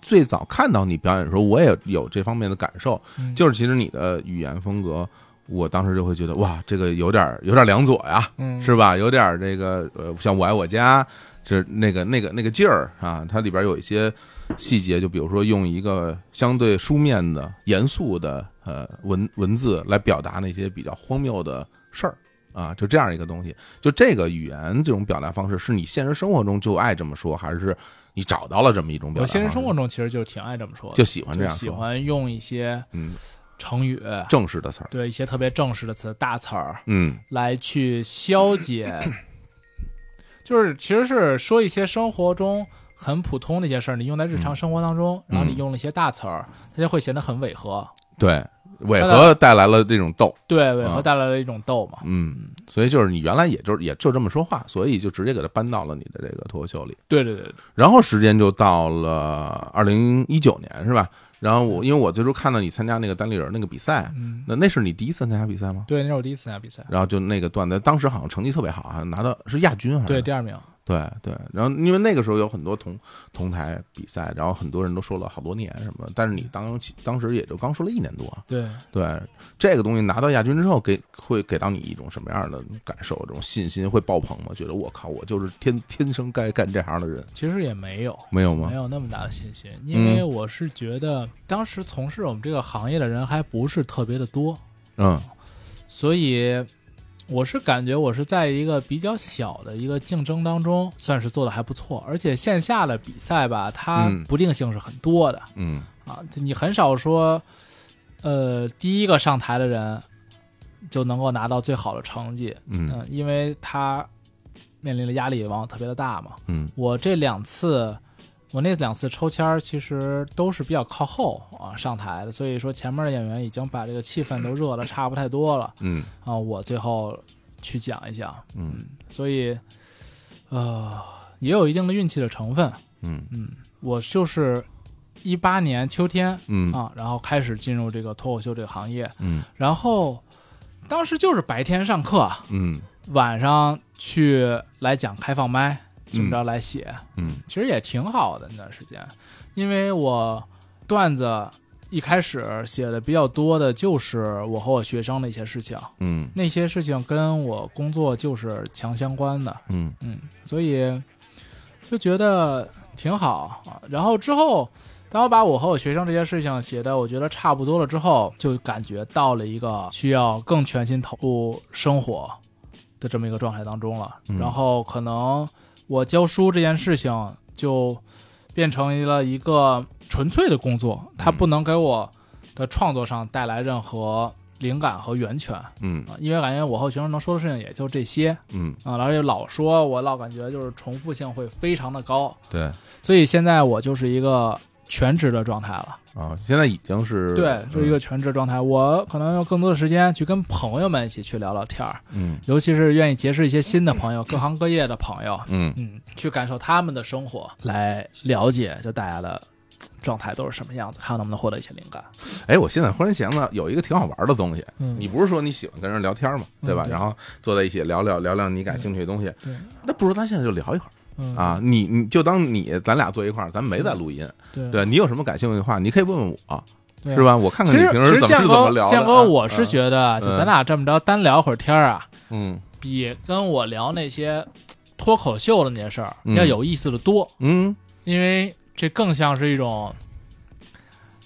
Speaker 1: 最早看到你表演的时候，我也有这方面的感受，
Speaker 2: 嗯。
Speaker 1: 就是其实你的语言风格，我当时就会觉得哇，这个有点有点梁左呀，
Speaker 2: 嗯，
Speaker 1: 是吧？有点这个呃，像我爱我家，就是那个那个那个劲儿啊，它里边有一些细节，就比如说用一个相对书面的、严肃的呃文文字来表达那些比较荒谬的事儿啊，就这样一个东西。就这个语言这种表达方式，是你现实生活中就爱这么说，还是你找到了这么一种表达方式？
Speaker 2: 现实生活中其实就挺爱这么说的，
Speaker 1: 就喜欢这样，
Speaker 2: 喜欢用一些
Speaker 1: 嗯
Speaker 2: 成语，
Speaker 1: 正式的词儿，
Speaker 2: 对一些特别正式的词、大词儿
Speaker 1: 嗯
Speaker 2: 来去消解，[coughs] 就是其实是说一些生活中很普通的一些事儿，你用在日常生活当中，然后你用了一些大词儿，它就会显得很违和。
Speaker 1: 对，违和带来了这种逗。
Speaker 2: 对，违和
Speaker 1: 啊
Speaker 2: 带来了一种逗嘛。
Speaker 1: 嗯，所以就是你原来也就也就这么说话，所以就直接给他搬到了你的这个脱口秀里。
Speaker 2: 对对对对，
Speaker 1: 然后时间就到了二零一九年，是吧？然后我因为我最初看到你参加那个单立人那个比赛，
Speaker 2: 嗯，
Speaker 1: 那那是你第一次参加比赛吗？
Speaker 2: 对，那是我第一次参加比赛，
Speaker 1: 然后就那个段子，当时好像成绩特别好，好像拿到是亚军还是
Speaker 2: 对，第二名。
Speaker 1: 对对，然后因为那个时候有很多同同台比赛，然后很多人都说了好多年什么，但是你当当时也就刚说了一年多，
Speaker 2: 对，
Speaker 1: 对这个东西拿到亚军之后，给会给到你一种什么样的感受？这种信心会爆棚吗？觉得我靠，我就是天天生该干这行的人，
Speaker 2: 其实也没有，
Speaker 1: 没有吗
Speaker 2: 没？有那么大的信心，因为我是觉得当时从事我们这个行业的人还不是特别的多，
Speaker 1: 嗯
Speaker 2: 所以我是感觉我是在一个比较小的一个竞争当中，算是做的还不错。而且线下的比赛吧，它
Speaker 1: 嗯
Speaker 2: 不定性是很多的、
Speaker 1: 嗯
Speaker 2: 啊，你很少说，呃，第一个上台的人就能够拿到最好的成绩，
Speaker 1: 嗯
Speaker 2: 嗯、因为他面临的压力往往特别的大嘛。
Speaker 1: 嗯
Speaker 2: 我这两次，我那两次抽签儿其实都是比较靠后啊上台的，所以说前面的演员已经把这个气氛都热的差不太多了。
Speaker 1: 嗯。
Speaker 2: 啊，我最后去讲一讲，
Speaker 1: 嗯。
Speaker 2: 所以呃也有一定的运气的成分。
Speaker 1: 嗯。
Speaker 2: 嗯，我就是一八年秋天
Speaker 1: 嗯。
Speaker 2: 啊，然后开始进入这个脱口秀这个行业，
Speaker 1: 嗯。
Speaker 2: 然后当时就是白天上课，
Speaker 1: 嗯。
Speaker 2: 晚上去来讲开放麦，这么着来写。
Speaker 1: 嗯。
Speaker 2: 其实也挺好的那段时间，因为我段子一开始写的比较多的就是我和我学生的一些事情，
Speaker 1: 嗯。
Speaker 2: 那些事情跟我工作就是强相关的，
Speaker 1: 嗯。
Speaker 2: 嗯，所以就觉得挺好。啊。然后之后，当我把我和我学生这些事情写的我觉得差不多了之后，就感觉到了一个需要更全心投入生活的这么一个状态当中了。
Speaker 1: 嗯。
Speaker 2: 然后可能我教书这件事情就变成了一个纯粹的工作，它不能给我的创作上带来任何灵感和源泉。啊，
Speaker 1: 嗯
Speaker 2: 因为感觉我和学生能说的事情也就这些。
Speaker 1: 嗯，
Speaker 2: 啊，而且老说，我老感觉就是重复性会非常的高，
Speaker 1: 对。
Speaker 2: 所以现在我就是一个全职的状态了。
Speaker 1: 啊，现在已经是
Speaker 2: 对，就是一个全职状态。我可能用更多的时间去跟朋友们一起去聊聊天儿，
Speaker 1: 嗯
Speaker 2: 尤其是愿意结识一些新的朋友，各行各业的朋友，
Speaker 1: 嗯
Speaker 2: 嗯，去感受他们的生活，来了解就大家的状态都是什么样子，看能不能获得一些灵感。
Speaker 1: 哎，我现在忽然想到有一个挺好玩的东西，
Speaker 2: 嗯
Speaker 1: 你不是说你喜欢跟人聊天嘛，对吧？
Speaker 2: 嗯对
Speaker 1: 然后坐在一起聊聊聊聊你感兴趣的东西，
Speaker 2: 对，
Speaker 1: 那不如咱现在就聊一会儿
Speaker 2: 嗯
Speaker 1: 啊！你你就当你咱俩坐一块儿，咱没在录音，
Speaker 2: 对
Speaker 1: 对你有什么感兴趣的话，你可以问问我，
Speaker 2: 对
Speaker 1: 是吧？我看看你平时怎么怎么聊的。
Speaker 2: 建哥，
Speaker 1: 啊
Speaker 2: 我是觉得，就咱俩这么着单聊会儿天儿啊，
Speaker 1: 嗯
Speaker 2: 比跟我聊那些脱口秀的那些事儿
Speaker 1: 嗯
Speaker 2: 要有意思的多，
Speaker 1: 嗯
Speaker 2: 因为这更像是一种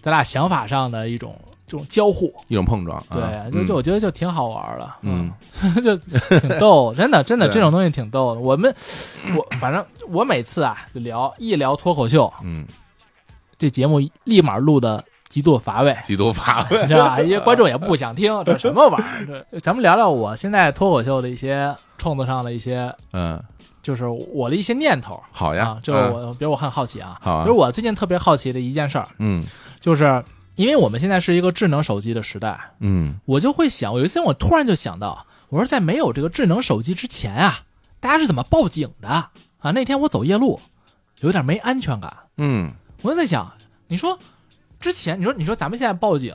Speaker 2: 咱俩想法上的一种这种交互。
Speaker 1: 一种碰撞，啊
Speaker 2: 对，就就我觉得就挺好玩的，
Speaker 1: 嗯，[laughs]
Speaker 2: 就挺逗，真的 [laughs] 真的这种东西挺逗的。我们我反正我每次啊就聊一聊脱口秀，
Speaker 1: 嗯，
Speaker 2: 这节目立马录的极度乏味。
Speaker 1: 极度乏味，
Speaker 2: 你知道吧？因为观众也不想听，[laughs] 这什么玩意儿？咱们聊聊我现在脱口秀的一些创作上的一些，
Speaker 1: 嗯，
Speaker 2: 就是我的一些念头
Speaker 1: 好呀
Speaker 2: 啊。，就是
Speaker 1: 嗯
Speaker 2: 我，比如我很好奇啊，
Speaker 1: 好啊
Speaker 2: 比如我最近特别好奇的一件事儿，
Speaker 1: 嗯
Speaker 2: 就是因为我们现在是一个智能手机的时代，
Speaker 1: 嗯
Speaker 2: 我就会想，我有一天我突然就想到，我说在没有这个智能手机之前啊，大家是怎么报警的啊？那天我走夜路，有点没安全感，
Speaker 1: 嗯
Speaker 2: 我就在想，你说之前，你说你说咱们现在报警，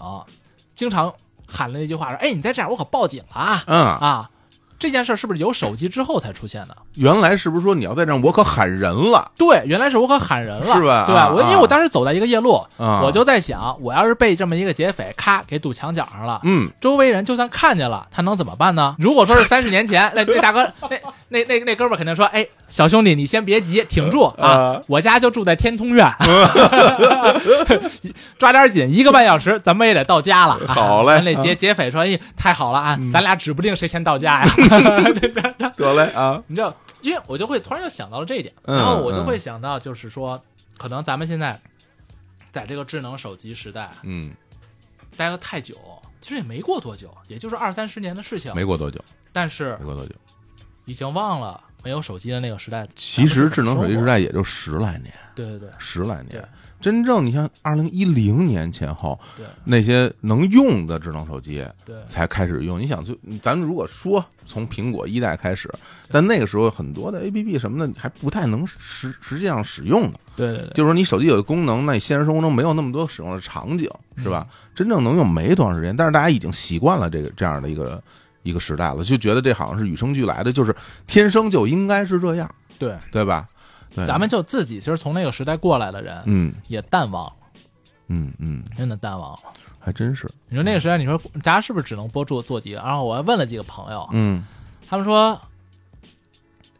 Speaker 2: 经常喊的那句话说，哎，你在这儿，我可报警了啊
Speaker 1: 嗯，
Speaker 2: 啊！这件事儿是不是有手机之后才出现的？
Speaker 1: 原来是不是说你要在这儿，我可喊人了
Speaker 2: 对，原来是我可喊人了，
Speaker 1: 是吧
Speaker 2: 对吧？
Speaker 1: 啊
Speaker 2: 我因为
Speaker 1: 啊
Speaker 2: 我当时走在一个夜路，
Speaker 1: 啊？
Speaker 2: 我就在想，我要是被这么一个劫匪咔给堵墙角上了，
Speaker 1: 嗯
Speaker 2: 周围人就算看见了，他能怎么办呢？如果说是三十年前，[laughs] 那那大哥，那那那那哥们儿肯定说：“哎，小兄弟，你先别急，挺住啊
Speaker 1: 啊！
Speaker 2: 我家就住在天通苑，[laughs] 抓点紧，一个半小时，咱们也得到家了。啊”
Speaker 1: 好嘞
Speaker 2: 那劫劫匪说：“哎，太好了啊，咱俩指不定谁先到家呀。[laughs]
Speaker 1: 得嘞啊，[laughs] ”
Speaker 2: 你知道，因为我就会突然就想到了这一点，
Speaker 1: 嗯
Speaker 2: 然后我就会想到，就是说，可能咱们现在在这个智能手机时代
Speaker 1: 嗯，
Speaker 2: 待了太久，其实也没过多久，也就是二三十年的事情。
Speaker 1: 没过多久，
Speaker 2: 但是
Speaker 1: 没过多久。
Speaker 2: 已经忘了没有手机的那个时代。
Speaker 1: 其实智能手机时
Speaker 2: 代，
Speaker 1: 也就十来年，
Speaker 2: 对对对
Speaker 1: 十来年。真正你像二零一零年前后，
Speaker 2: 对
Speaker 1: 那些能用的智能手机
Speaker 2: 对
Speaker 1: 才开始用。你想，就咱们如果说从苹果一代开始，但那个时候很多的 A P P 什么的还不太能实实际上使用呢。
Speaker 2: 对对对，
Speaker 1: 就是说，你手机有的功能，那你现实生活中没有那么多使用的场景，是吧？真正能用没多长时间，但是大家已经习惯了这个这样的一个一个时代了，就觉得这好像是与生俱来的，就是天生就应该是这样。
Speaker 2: 对，
Speaker 1: 对吧？对，
Speaker 2: 咱们就自己其实从那个时代过来的人，
Speaker 1: 嗯
Speaker 2: 也淡忘了，
Speaker 1: 嗯嗯，
Speaker 2: 真的淡忘了。
Speaker 1: 还真是，
Speaker 2: 你说那个时代，你说大家是不是只能播做做几个？然后我还问了几个朋友，
Speaker 1: 嗯
Speaker 2: 他们说，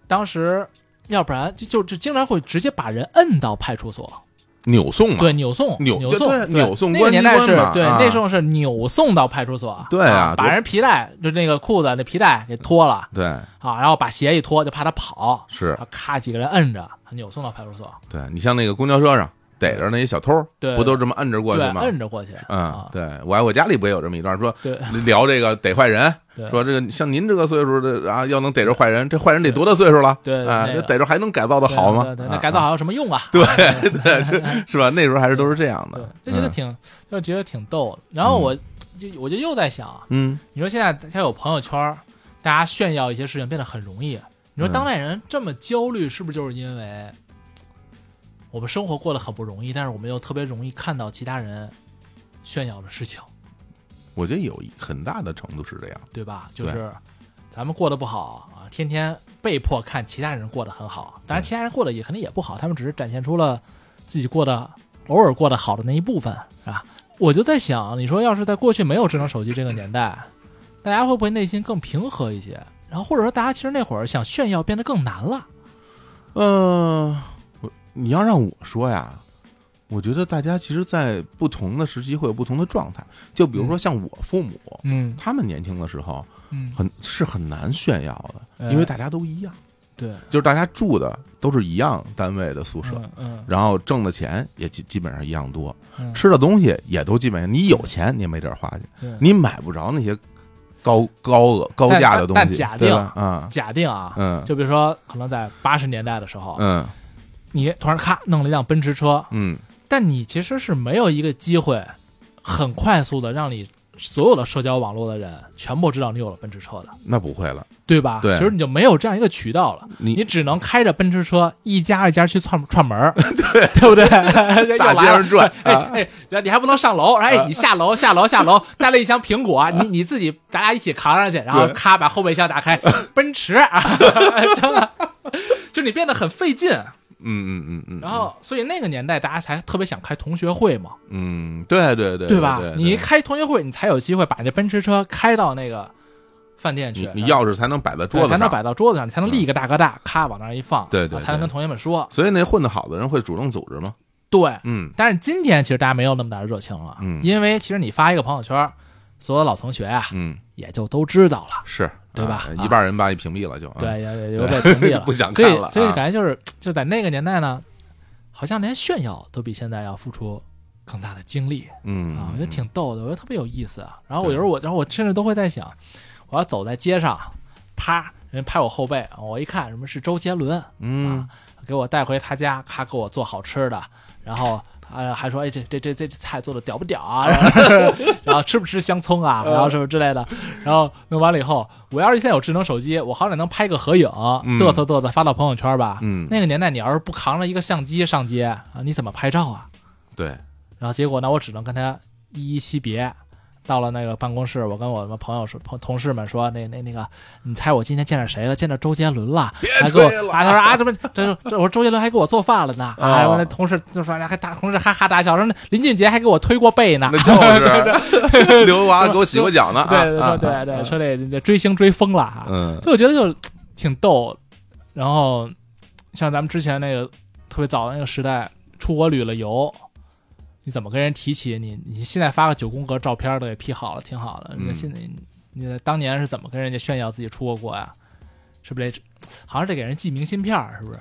Speaker 2: 当时要不然就就就经常会直接把人摁到派出所，
Speaker 1: 扭送嘛，
Speaker 2: 对，扭送
Speaker 1: 扭
Speaker 2: 扭送，
Speaker 1: 对
Speaker 2: 对那个
Speaker 1: 扭送关
Speaker 2: 年代是对，
Speaker 1: 啊。
Speaker 2: 那时候是扭送到派出所，
Speaker 1: 对啊
Speaker 2: 把人皮带就那个裤子那皮带给脱了。
Speaker 1: 对，
Speaker 2: 啊，然后把鞋一脱，就怕他跑，
Speaker 1: 是。
Speaker 2: 咔几个人摁着，扭送到派出所，
Speaker 1: 对你像那个公交车上逮着那些小偷，
Speaker 2: 对
Speaker 1: 不都这么摁着过去，吗？
Speaker 2: 摁着过去，
Speaker 1: 嗯
Speaker 2: 啊，，
Speaker 1: 对我我家里不也有这么一段说
Speaker 2: 对
Speaker 1: 聊这个逮坏人，
Speaker 2: 对
Speaker 1: 说这个像您这个岁数的啊，要能逮着坏人，这坏人得多大岁数了？啊，
Speaker 2: 对对那个
Speaker 1: 这逮着还能改造的好吗？
Speaker 2: 那
Speaker 1: 啊
Speaker 2: 改造好有什么用啊？
Speaker 1: 对对，[laughs] 是是吧？那时候还是都是这样的，，
Speaker 2: 就觉得挺就觉得挺逗的。然后我就我就又在想，
Speaker 1: 嗯
Speaker 2: 你说现在他有朋友圈，大家炫耀一些事情变得很容易。你说
Speaker 1: 嗯
Speaker 2: 当代人这么焦虑，是不是就是因为我们生活过得很不容易，但是我们又特别容易看到其他人炫耀的事情，
Speaker 1: 我觉得有一很大的程度是这样，
Speaker 2: 对吧？就是咱们过得不好啊，天天被迫看其他人过得很好，当然其他人过得也肯定也不好，他们只是展现出了自己过得偶尔过得好的那一部分，是吧？我就在想，你说要是在过去没有智能手机这个年代，大家会不会内心更平和一些？然后或者说大家其实那会儿想炫耀变得更难了？
Speaker 1: 嗯，我你要让我说呀，我觉得大家其实，在不同的时期会有不同的状态。就比如说像我父母，
Speaker 2: 嗯。
Speaker 1: 他们年轻的时候
Speaker 2: 嗯，
Speaker 1: 很是很难炫耀的，
Speaker 2: 哎
Speaker 1: 因为大家都一样，
Speaker 2: 对，
Speaker 1: 就是大家住的都是一样单位的宿舍，
Speaker 2: 嗯嗯。
Speaker 1: 然后挣的钱也基基本上一样多，
Speaker 2: 嗯，
Speaker 1: 吃的东西也都基本上，你有钱你也没地儿花去，你买不着那些高高额高价的东西，
Speaker 2: 但假定
Speaker 1: 对吧？啊，
Speaker 2: 假定啊，
Speaker 1: 嗯。
Speaker 2: 就比如说可能在八十年代的时候，
Speaker 1: 嗯
Speaker 2: 你突然咔弄了一辆奔驰车，
Speaker 1: 嗯，
Speaker 2: 但你其实是没有一个机会，很快速的让你所有的社交网络的人全部知道你有了奔驰车的，
Speaker 1: 那不会了，
Speaker 2: 对吧？
Speaker 1: 对。
Speaker 2: 其实你就没有这样一个渠道了，
Speaker 1: 你
Speaker 2: 你只能开着奔驰车一家一家去串串门儿，[laughs] 对。[laughs] 对不对？[laughs]
Speaker 1: 大街上转
Speaker 2: 哎
Speaker 1: 啊。
Speaker 2: 哎，然后你还不能上楼，哎，你下楼下楼下楼，带了一箱苹果，你你自己咱俩一起扛上去，然后咔把后备箱打开，奔驰啊，真的，就你变得很费劲。
Speaker 1: 嗯嗯嗯嗯，
Speaker 2: 然后，所以那个年代大家才特别想开同学会嘛，
Speaker 1: 嗯，对对对，
Speaker 2: 对吧？
Speaker 1: 对
Speaker 2: 你一开同学会，你才有机会把那奔驰车开到那个饭店去。
Speaker 1: 你，钥匙才能摆在桌子上，
Speaker 2: 才能摆到桌子上，你才能立一个大哥大，咔往那儿一放，
Speaker 1: 对对对。
Speaker 2: 才能跟同学们说。
Speaker 1: 所以那混得好的人会主动组织吗？
Speaker 2: 对，
Speaker 1: 嗯。
Speaker 2: 但是今天其实大家没有那么大的热情了，
Speaker 1: 嗯。
Speaker 2: 因为其实你发一个朋友圈，所有老同学啊
Speaker 1: 嗯，
Speaker 2: 也就都知道了，
Speaker 1: 是，
Speaker 2: 对吧？
Speaker 1: 一半人把你屏蔽了就，啊，
Speaker 2: 对，也也就被屏蔽了，[laughs]
Speaker 1: 不想
Speaker 2: 所以
Speaker 1: 看了，
Speaker 2: 所以
Speaker 1: 啊。
Speaker 2: 感觉就是就在那个年代呢，好像连炫耀都比现在要付出更大的精力。
Speaker 1: 嗯
Speaker 2: 啊，我觉得挺逗的，我觉得特别有意思啊。然后我有时候我，然后我甚至都会在想，我要走在街上，啪，人拍我后背，我一看什么是周杰伦，
Speaker 1: 嗯。
Speaker 2: 啊，给我带回他家，咔给我做好吃的，然后呃还说，哎这这这这菜做的屌不屌啊？然后 [laughs] 然后吃不吃香葱啊？然后什么之类的。然后弄完了以后，我要是现在有智能手机，我好歹能拍个合影，
Speaker 1: 嗯
Speaker 2: 嘚瑟嘚瑟发到朋友圈吧。
Speaker 1: 嗯，
Speaker 2: 那个年代，你要是不扛着一个相机上街啊，你怎么拍照啊？
Speaker 1: 对，
Speaker 2: 然后结果呢，我只能跟他依依惜别。到了那个办公室，我跟我们朋友说，朋同事们说，那那那个，你猜我今天见着谁了？见着周杰伦了，还给我啊，他说啊，怎么这这我说周杰伦还给我做饭了呢？啊，那同事就说还大同事哈哈大笑，说那林俊杰还给我推过背呢。
Speaker 1: 那就是 [laughs] 刘娃给我洗过脚呢，啊
Speaker 2: 对对
Speaker 1: 啊
Speaker 2: 对对说这这追星追疯了哈。
Speaker 1: 嗯
Speaker 2: 就我觉得就挺逗。然后像咱们之前那个特别早的那个时代，出国旅了游，你怎么跟人提起你？你现在发个九宫格照片都给 P 好了，挺好的。那
Speaker 1: 嗯
Speaker 2: 现在你当年是怎么跟人家炫耀自己出过国呀？是不是得好像得给人寄明信片儿？是不是？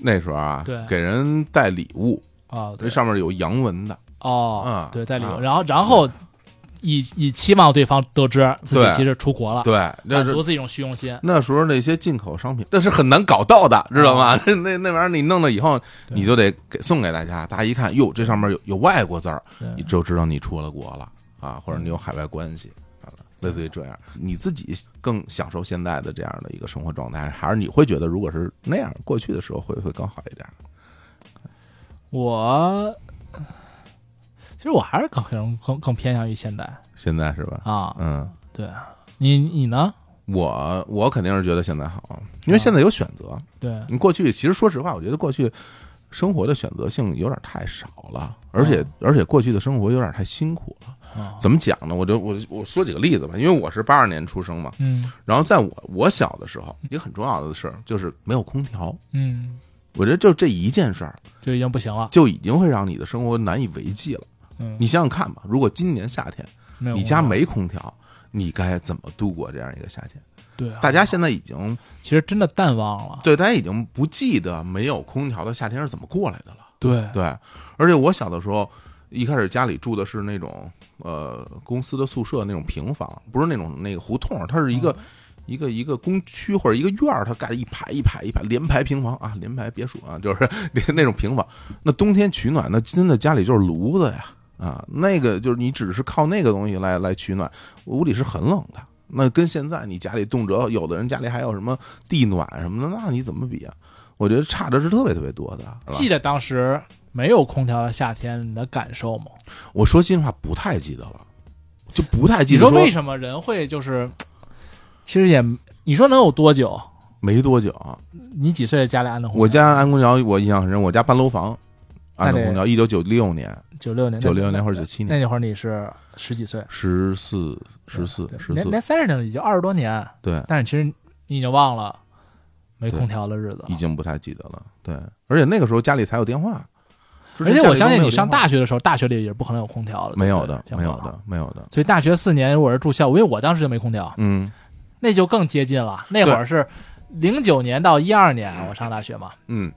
Speaker 1: 那时候啊，
Speaker 2: 对
Speaker 1: 给人带礼物，
Speaker 2: 啊，对
Speaker 1: 这，上面有洋文的，
Speaker 2: 哦
Speaker 1: 嗯，
Speaker 2: 对，在里头，
Speaker 1: 啊
Speaker 2: 然后然后以以期望对方得知自己其实出国了，
Speaker 1: 对，
Speaker 2: 满足自己一种虚荣心。
Speaker 1: 那时候那些进口商品，那是很难搞到的，知道吗？[laughs] 那那那玩意儿你弄了以后，你就得给送给大家，大家一看，哟，这上面有有外国字儿，
Speaker 2: 对
Speaker 1: 你就知道你出了国了啊，或者你有海外关系，啊类似于这样。你自己更享受现在的这样的一个生活状态，还是你会觉得如果是那样过去的时候会会更好一点？
Speaker 2: 我其实我还是更更更更偏向于现代
Speaker 1: 现在是吧？
Speaker 2: 啊，
Speaker 1: 嗯，
Speaker 2: 对你你呢？
Speaker 1: 我我肯定是觉得现在好，因为现在有选择。
Speaker 2: 对，
Speaker 1: 你过去其实说实话，我觉得过去生活的选择性有点太少了，而且而且过去的生活有点太辛苦了。
Speaker 2: 啊，
Speaker 1: 怎么讲呢？我就我我说几个例子吧，因为我是八二年出生嘛，
Speaker 2: 嗯
Speaker 1: 然后在我我小的时候，一个很重要的事儿就是没有空调。
Speaker 2: 嗯，
Speaker 1: 我觉得就这一件事儿，
Speaker 2: 就已经不行了。
Speaker 1: 就已经会让你的生活难以为继了。
Speaker 2: 嗯，
Speaker 1: 你想想看吧，如果今年夏天你家没空调，你该怎么度过这样一个夏天？
Speaker 2: 对啊，
Speaker 1: 大家现在已经
Speaker 2: 其实真的淡忘了。
Speaker 1: 对大家已经不记得没有空调的夏天是怎么过来的了。
Speaker 2: 对
Speaker 1: 对，而且我小的时候，一开始家里住的是那种呃公司的宿舍那种平房，不是那种那个胡同，它是一个、
Speaker 2: 嗯
Speaker 1: 一个一个工区或者一个院儿，它盖了一排一排一排连排平房啊，连排别墅啊，就是 [laughs] 那种平房。那冬天取暖，那真的家里就是炉子呀啊，那个就是你只是靠那个东西来来取暖，屋里是很冷的。那跟现在你家里动辄有的人家里还有什么地暖什么的，那你怎么比啊？我觉得差的是特别特别多的。
Speaker 2: 记得当时没有空调的夏天，你的感受吗？
Speaker 1: 我说心里话不太记得了，就不太记得
Speaker 2: 你
Speaker 1: 得
Speaker 2: 说为什么人会就是，其实也你说能有多久？
Speaker 1: 没多久啊。
Speaker 2: 你几岁家里安的空调？
Speaker 1: 我家安空调，我印象很深。我家搬楼房安的
Speaker 2: 那得
Speaker 1: 空调，一九九六年、
Speaker 2: 九六年，
Speaker 1: 九六年或者九七年，
Speaker 2: 那那会儿你是十几岁，
Speaker 1: 十四、十四、十四
Speaker 2: 连连，三十年了，已经二十多年，
Speaker 1: 对，
Speaker 2: 但是其实你已经忘了没空调的日子
Speaker 1: 已。经不太记得了。对，而且那个时候家里才有电话，
Speaker 2: 而且我相信你上
Speaker 1: 大
Speaker 2: 大学的时候，大学里也不可能有空调的，
Speaker 1: 没有的，没有。的，没有的。
Speaker 2: 所以大学四年我是住校，因为我当时就没空调，
Speaker 1: 嗯
Speaker 2: 那就更接近了。那会儿是零九年到一二年，我上大学嘛，
Speaker 1: 嗯，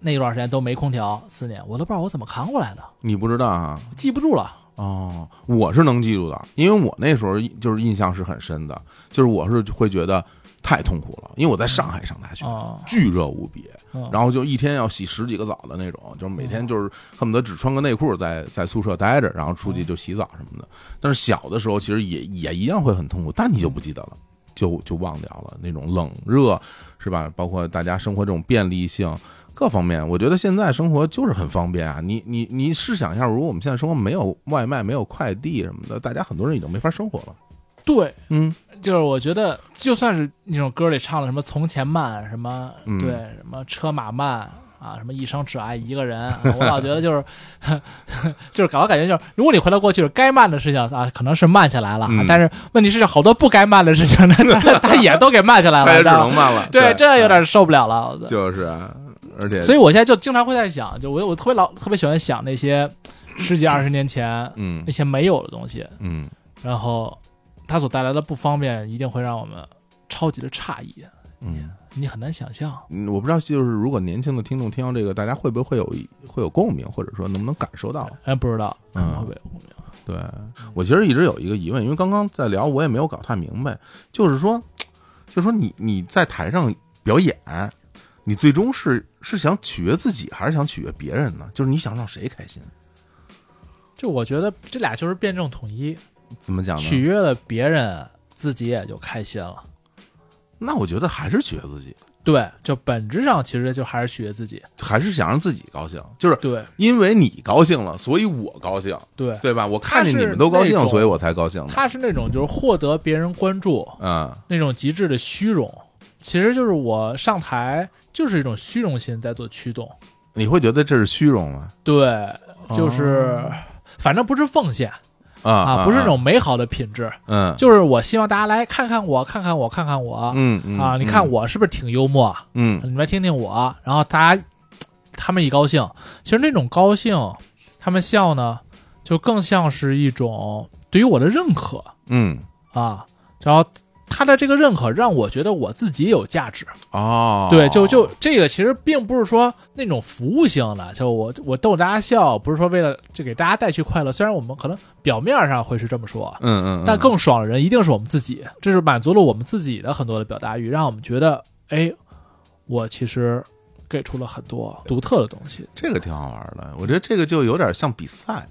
Speaker 2: 那段时间都没空调，四年我都不知道我怎么扛过来的，
Speaker 1: 你不知道啊？
Speaker 2: 记不住了。
Speaker 1: 哦，我是能记住的，因为我那时候就是印象是很深的，就是我是会觉得太痛苦了，因为我在上海上大学，
Speaker 2: 哦，
Speaker 1: 巨热无比，
Speaker 2: 嗯
Speaker 1: 然后就一天要洗十几个澡的那种，就是每天就是恨不得只穿个内裤在在宿舍待着，然后出去就洗澡什么的。但是小的时候其实也也一样会很痛苦，但你就不记得了，就就忘掉了那种冷热是吧？包括大家生活这种便利性。各方面，我觉得现在生活就是很方便啊！你你你试想一下，如果我们现在生活没有外卖、没有快递什么的，大家很多人已经没法生活了。
Speaker 2: 对，
Speaker 1: 嗯，
Speaker 2: 就是我觉得，就算是那种歌里唱的什么“从前慢”，什么、
Speaker 1: 嗯
Speaker 2: 对什么车马慢啊，什么一生只爱一个人，[laughs] 啊我老觉得就是 [laughs] 就是搞感觉就是，如果你回到过去，该慢的事情啊，可能是慢下来了，
Speaker 1: 嗯
Speaker 2: 但是问题是好多不该慢的事情呢，[laughs] 它它也都给慢下来了，
Speaker 1: 他也只
Speaker 2: 知道吗？
Speaker 1: 能慢了。
Speaker 2: 对，这有
Speaker 1: 点
Speaker 2: 点受不了了。
Speaker 1: 就是啊，而且
Speaker 2: 所以我现在就经常会在想，就我我特别老特别喜欢想那些十几二十年前
Speaker 1: 嗯
Speaker 2: 那些没有的东西，
Speaker 1: 嗯
Speaker 2: 然后它所带来的不方便，一定会让我们超级的诧异，
Speaker 1: 嗯。
Speaker 2: 你很难想象。
Speaker 1: 嗯，我不知道，就是如果年轻的听众听到这个，大家会不会有会有共鸣，或者说能不能感受到？
Speaker 2: 哎，不知道，
Speaker 1: 嗯
Speaker 2: 会不会有共鸣？
Speaker 1: 对我其实一直有一个疑问，因为刚刚在聊，我也没有搞太明白，就是说，就是说你你在台上表演，你最终是是想取悦自己，还是想取悦别人呢？就是你想让谁开心？
Speaker 2: 就我觉得这俩就是辩证统一，
Speaker 1: 怎么讲呢？
Speaker 2: 取悦了别人，自己也就开心了。
Speaker 1: 那我觉得还是取悦自己，
Speaker 2: 对，就本质上其实就还是取悦自己。
Speaker 1: 还是想让自己高兴，就是
Speaker 2: 对
Speaker 1: 因为你高兴了，所以我高兴，
Speaker 2: 对，
Speaker 1: 对吧？我看见你们都高兴所以我才高兴。
Speaker 2: 他是那种就是获得别人关注
Speaker 1: 嗯
Speaker 2: 那种极致的虚荣，其实就是我上台就是一种虚荣心在做驱动。
Speaker 1: 你会觉得这是虚荣吗？
Speaker 2: 对，就是、反正不是奉献
Speaker 1: 啊
Speaker 2: 啊，不是那种美好的品质，
Speaker 1: 嗯，
Speaker 2: 就是我希望大家来看看我，看看我，看看我、
Speaker 1: 嗯嗯
Speaker 2: 啊！你看我是不是挺幽默？
Speaker 1: 嗯
Speaker 2: 你们来听听我，然后大家他们一高兴，其实那种高兴，他们笑呢，就更像是一种对于我的认可
Speaker 1: 嗯
Speaker 2: 啊。然后他的这个认可让我觉得我自己有价值。
Speaker 1: 哦，
Speaker 2: 对，就就这个其实并不是说那种服务性的，就我我逗大家笑，不是说为了就给大家带去快乐。虽然我们可能表面上会是这么说，
Speaker 1: 嗯嗯，嗯
Speaker 2: 但更爽的人一定是我们自己，这是满足了我们自己的很多的表达欲，让我们觉得，哎，我其实给出了很多独特的东西。
Speaker 1: 这个挺好玩的。我觉得这个就有点像比赛，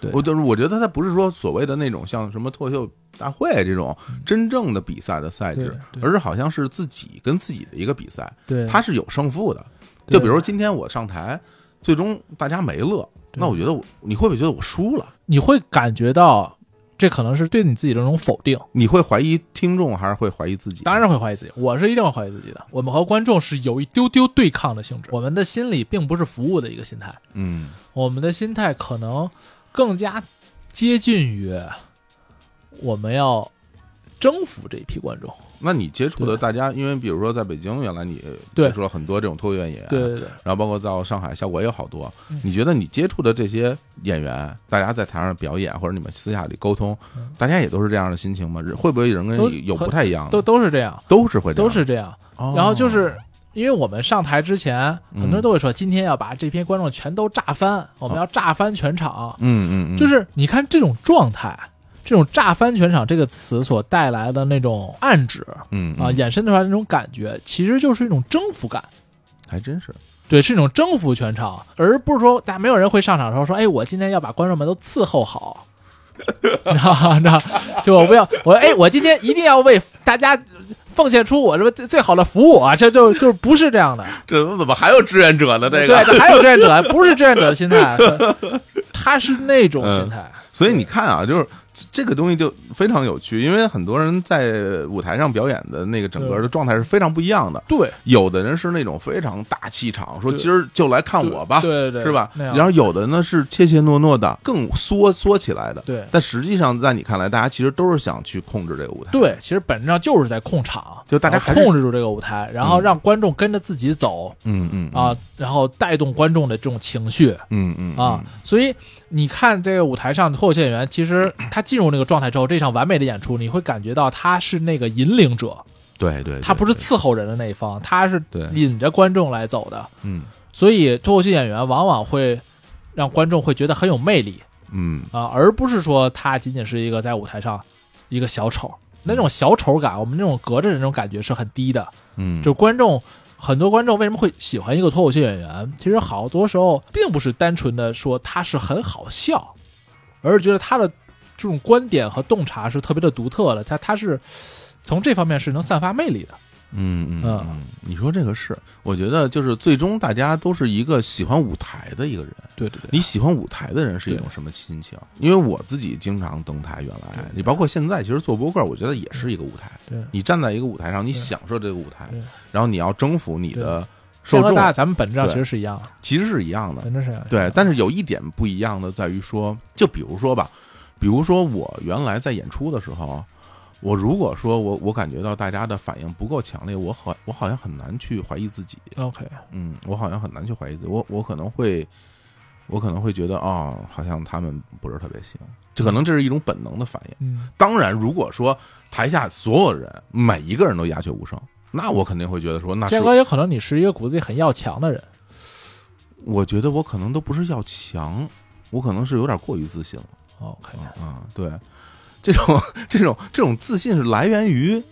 Speaker 2: 对
Speaker 1: 我就是我觉得它不是说所谓的那种像什么脱口秀大会这种真正的比赛的赛制，而是好像是自己跟自己的一个比赛，
Speaker 2: 对，
Speaker 1: 它是有胜负的。就比如今天我上台，最终大家没乐，那我觉得我你会不会觉得我输了？
Speaker 2: 你会感觉到这可能是对你自己的一种否定。
Speaker 1: 你会怀疑听众，还是会怀疑自己？
Speaker 2: 当然会怀疑自己，我是一定会怀疑自己的。我们和观众是有一丢丢对抗的性质，我们的心理并不是服务的一个心态，
Speaker 1: 嗯
Speaker 2: 我们的心态可能更加接近于我们要征服这一批观众。
Speaker 1: 那你接触的大家，因为比如说在北京，原来你接触了很多这种脱口秀演员，
Speaker 2: 对对对，
Speaker 1: 然后包括到上海，效果也有好多
Speaker 2: 嗯。
Speaker 1: 你觉得你接触的这些演员，大家在台上表演，或者你们私下里沟通，大家也都是这样的心情吗？会不会人跟有不太一样的？
Speaker 2: 都都是这样，
Speaker 1: 都是会这样
Speaker 2: 都是这样。
Speaker 1: 哦
Speaker 2: 然后就是因为我们上台之前，
Speaker 1: 嗯
Speaker 2: 很多人都会说，今天要把这批观众全都炸翻，我们要炸翻全场。
Speaker 1: 嗯嗯嗯，
Speaker 2: 就是你看这种状态，这种“炸翻全场”这个词所带来的那种暗指
Speaker 1: 嗯
Speaker 2: 啊，
Speaker 1: 嗯
Speaker 2: 衍生出来的那种感觉，其实就是一种征服感。
Speaker 1: 还真是
Speaker 2: 对，是一种征服全场，而不是说大家没有人会上场的时候说，哎，我今天要把观众们都伺候好，[laughs] 你知道吗？你知道，就我不要我哎，我今天一定要为大家奉献出我这最最好的服务啊！这就就是不是这样的，[laughs]
Speaker 1: 这怎么还有志愿者呢？这，个，
Speaker 2: 对还有志愿者，不是志愿者的心态，[laughs] 他是那种心态，
Speaker 1: 所以你看啊，就是这个东西就非常有趣，因为很多人在舞台上表演的那个整个的状态是非常不一样的。
Speaker 2: 对，
Speaker 1: 有的人是那种非常大气场，说今儿就来看我吧，
Speaker 2: 对对对，
Speaker 1: 是吧？然后有的呢是怯怯懦懦的，更缩缩起来的。
Speaker 2: 对
Speaker 1: 但实际上在你看来，大家其实都是想去控制这个舞台。
Speaker 2: 对，其实本质上就是在控场，
Speaker 1: 就大家还
Speaker 2: 控制住这个舞台，然后让观众跟着自己走
Speaker 1: 嗯嗯
Speaker 2: 啊，然后带动观众的这种情绪。
Speaker 1: 嗯嗯
Speaker 2: 啊，所以你看这个舞台上的脱口秀演员，其实 [clears throat] 他进入那个状态之后，这场完美的演出，你会感觉到他是那个引领者，
Speaker 1: 对对，对
Speaker 2: 他不是伺候人的那一方，他是
Speaker 1: 对
Speaker 2: 引着观众来走的。
Speaker 1: 嗯
Speaker 2: 所以脱口秀演员往往会让观众会觉得很有魅力
Speaker 1: 嗯
Speaker 2: 啊，而不是说他仅仅是一个在舞台上一个小丑。那种小丑感，我们那种隔着的那种感觉是很低的。
Speaker 1: 嗯，
Speaker 2: 就观众很多观众为什么会喜欢一个脱口秀演员？其实好多时候并不是单纯的说他是很好笑，而是觉得他的这种观点和洞察是特别的独特的，他他是从这方面是能散发魅力的。
Speaker 1: 嗯嗯你说这个是，我觉得就是最终大家都是一个喜欢舞台的一个人。
Speaker 2: 对对对，
Speaker 1: 你喜欢舞台的人是一种什么心情？因为我自己经常登台，原来你包括现在，其实做播客，我觉得也是一个舞台。
Speaker 2: 对。
Speaker 1: 你站在一个舞台上，你享受这个舞台，然后你要征服你的受众。
Speaker 2: 咱，们本质上其实是一样的，
Speaker 1: 其实是一样的。
Speaker 2: 本质是一样的。
Speaker 1: 对，但是有一点不一样的在于说，就比如说吧，比如说我原来在演出的时候，我如果说我我感觉到大家的反应不够强烈，我好我好像很难去怀疑自己。
Speaker 2: OK，
Speaker 1: 嗯，我好像很难去怀疑自己，我我可能会，我可能会觉得哦，好像他们不是特别行，这可能这是一种本能的反应。
Speaker 2: 嗯，
Speaker 1: 当然，如果说台下所有人每一个人都鸦雀无声，那我肯定会觉得说，那是
Speaker 2: 建哥有可能你是一个骨子里很要强的人。
Speaker 1: 我觉得我可能都不是要强，我可能是有点过于自信了
Speaker 2: OK，
Speaker 1: 啊。对，这种这种这种自信是来源于，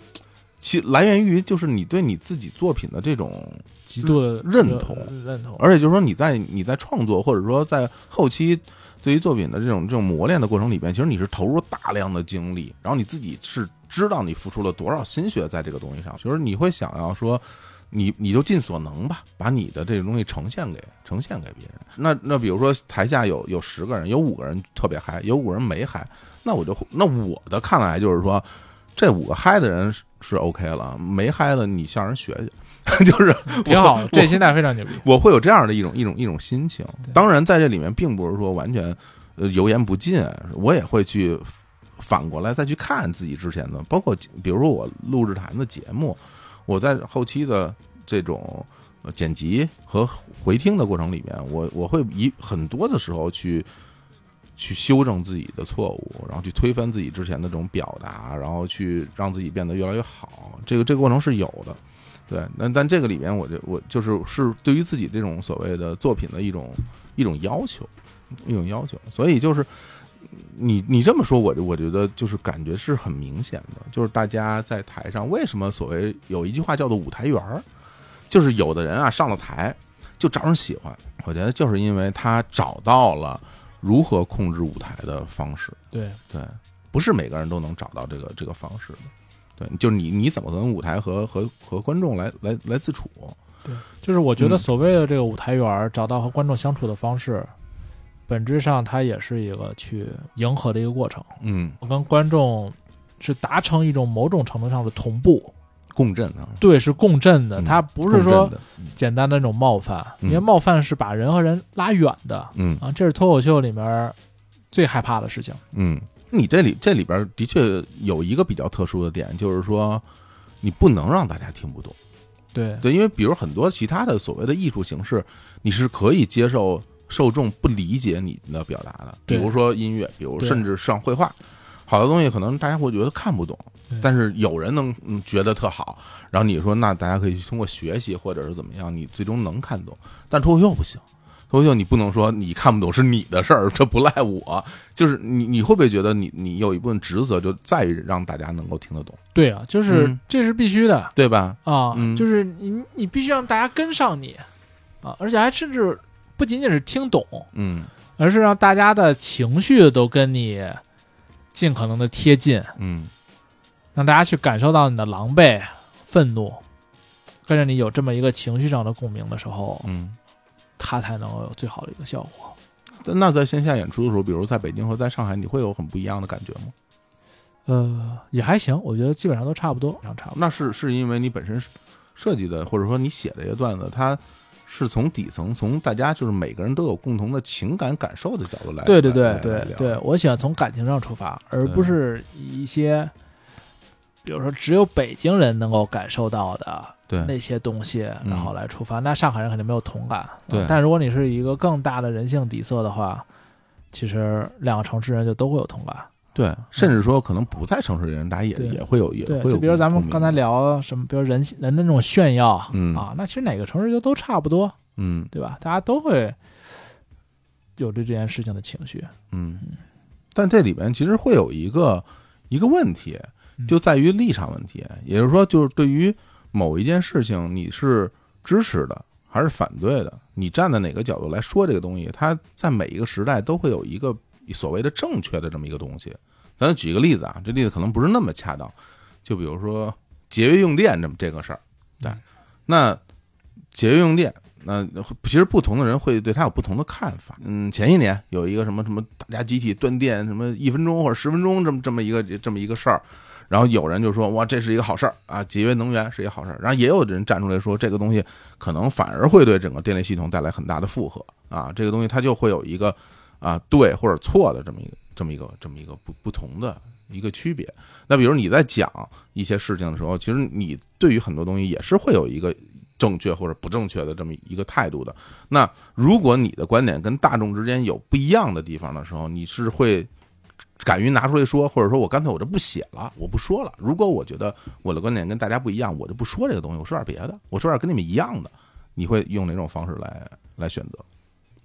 Speaker 1: 其来源于就是你对你自己作品的这种
Speaker 2: 极度的
Speaker 1: 认同
Speaker 2: 认同。
Speaker 1: 而且就是说你在你在创作或者说在后期对于作品的这种这种磨练的过程里边，其实你是投入大量的精力，然后你自己是知道你付出了多少心血在这个东西上，就是你会想要说。你你就尽所能吧，把你的这个东西呈现给呈现给别人。那那比如说台下有有十个人，有五个人特别嗨，有五个人没嗨，那我就会那我的看来就是说，这五个嗨的人是是 OK 了，没嗨的你向人学学，[laughs] 就是
Speaker 2: 挺好，这心态非常牛逼。
Speaker 1: 我会有这样的一种一种一种心情。当然，在这里面并不是说完全呃油盐不进，我也会去反过来再去看自己之前的，包括比如说我录制台的节目，我在后期的这种剪辑和回听的过程里面，我我会以很多的时候去。去修正自己的错误，然后去推翻自己之前的这种表达，然后去让自己变得越来越好。这个这个过程是有的，对。那但这个里面，我就我就是是对于自己这种所谓的作品的一种一种要求，一种要求。所以就是你你这么说，我就我觉得就是感觉是很明显的，就是大家在台上为什么所谓有一句话叫做舞台缘儿，就是有的人啊上了台就招人喜欢，我觉得就是因为他找到了。如何控制舞台的方式？
Speaker 2: 对
Speaker 1: 对，不是每个人都能找到这个这个方式的。对，就是你你怎么跟舞台和和和观众来来来自处？
Speaker 2: 对，就是我觉得
Speaker 1: 嗯
Speaker 2: 所谓的这个舞台缘儿，找到和观众相处的方式，本质上它也是一个去迎合的一个过程，
Speaker 1: 嗯，
Speaker 2: 我跟观众是达成一种某种程度上的同步，
Speaker 1: 共振啊，
Speaker 2: 对，是共振的，
Speaker 1: 嗯
Speaker 2: 它不是说简单的那种冒犯，
Speaker 1: 嗯。
Speaker 2: 因为冒犯是把人和人拉远的
Speaker 1: 嗯。
Speaker 2: 啊，这是脱口秀里面最害怕的事情。
Speaker 1: 嗯，你这里这里边的确有一个比较特殊的点，就是说你不能让大家听不懂。
Speaker 2: 对。
Speaker 1: 对，因为比如很多其他的所谓的艺术形式，你是可以接受受众不理解你的表达的，比如说音乐，比如甚至上绘画，好多东西可能大家会觉得看不懂，但是有人能嗯觉得特好，然后你说那大家可以通过学习或者是怎么样，你最终能看懂，但脱口秀不行。脱口秀你不能说你看不懂是你的事儿，这不赖我。就是你你会不会觉得你你有一部分职责就在于让大家能够听得懂，
Speaker 2: 对啊，就是、
Speaker 1: 嗯
Speaker 2: 这是必须的
Speaker 1: 对吧？
Speaker 2: 啊，
Speaker 1: 嗯
Speaker 2: 就是你你必须让大家跟上你啊，而且还甚至不仅仅是听懂，
Speaker 1: 嗯
Speaker 2: 而是让大家的情绪都跟你尽可能的贴近，
Speaker 1: 嗯
Speaker 2: 让大家去感受到你的狼狈、愤怒，跟着你有这么一个情绪上的共鸣的时候，
Speaker 1: 嗯。
Speaker 2: 它才能够有最好的一个效果。
Speaker 1: 那在线下演出的时候，比如在北京和在上海，你会有很不一样的感觉吗？
Speaker 2: 呃，也还行，我觉得基本上都差不多，差不多。
Speaker 1: 那是是因为你本身设计的，或者说你写的一个段子，它是从底层，从大家就是每个人都有共同的情感感受的角度来。
Speaker 2: 对对对对对，我喜欢从感情上出发，而不是以一些，比如说只有北京人能够感受到的那些东西，
Speaker 1: 嗯
Speaker 2: 然后来出发。那上海人肯定没有同感。
Speaker 1: 对
Speaker 2: 但如果你是一个更大的人性底色的话，其实两个城市人就都会有同感。
Speaker 1: 对，甚至说可能不在城市的人，大家也也会有也
Speaker 2: 对，
Speaker 1: 会有。
Speaker 2: 就比如咱们刚才，聊什么，比如人人的那种炫耀，
Speaker 1: 嗯
Speaker 2: 啊，那其实哪个城市就都差不多，
Speaker 1: 嗯
Speaker 2: 对吧？大家都会有对这件事情的情绪。
Speaker 1: 嗯，但这里边其实会有一个一个问题，
Speaker 2: 嗯
Speaker 1: 就在于立场问题，也就是说，就是对于某一件事情，你是支持的还是反对的？你站在哪个角度来说这个东西？它在每一个时代都会有一个所谓的正确的这么一个东西。咱举个例子啊，这例子可能不是那么恰当，就比如说节约用电这么这个事儿，对，那节约用电。那其实不同的人会对他有不同的看法。嗯，前些年有一个什么什么大家集体断电，什么一分钟或者十分钟这么这么一个这么一个事儿，然后有人就说哇这是一个好事儿啊，节约能源是一个好事儿。然后也有人站出来说这个东西可能反而会对整个电力系统带来很大的负荷啊，这个东西它就会有一个啊对或者错的这么一个这么一个这么一个不不同的一个区别。那比如你在讲一些事情的时候，其实你对于很多东西也是会有一个。正确或者不正确的这么一个态度的。那如果你的观点跟大众之间有不一样的地方的时候，你是会敢于拿出来说，或者说我干脆我就不写了，我不说了。如果我觉得我的观点跟大家不一样，我就不说这个东西，我说点别的，我说点跟你们一样的。你会用哪种方式来来选择？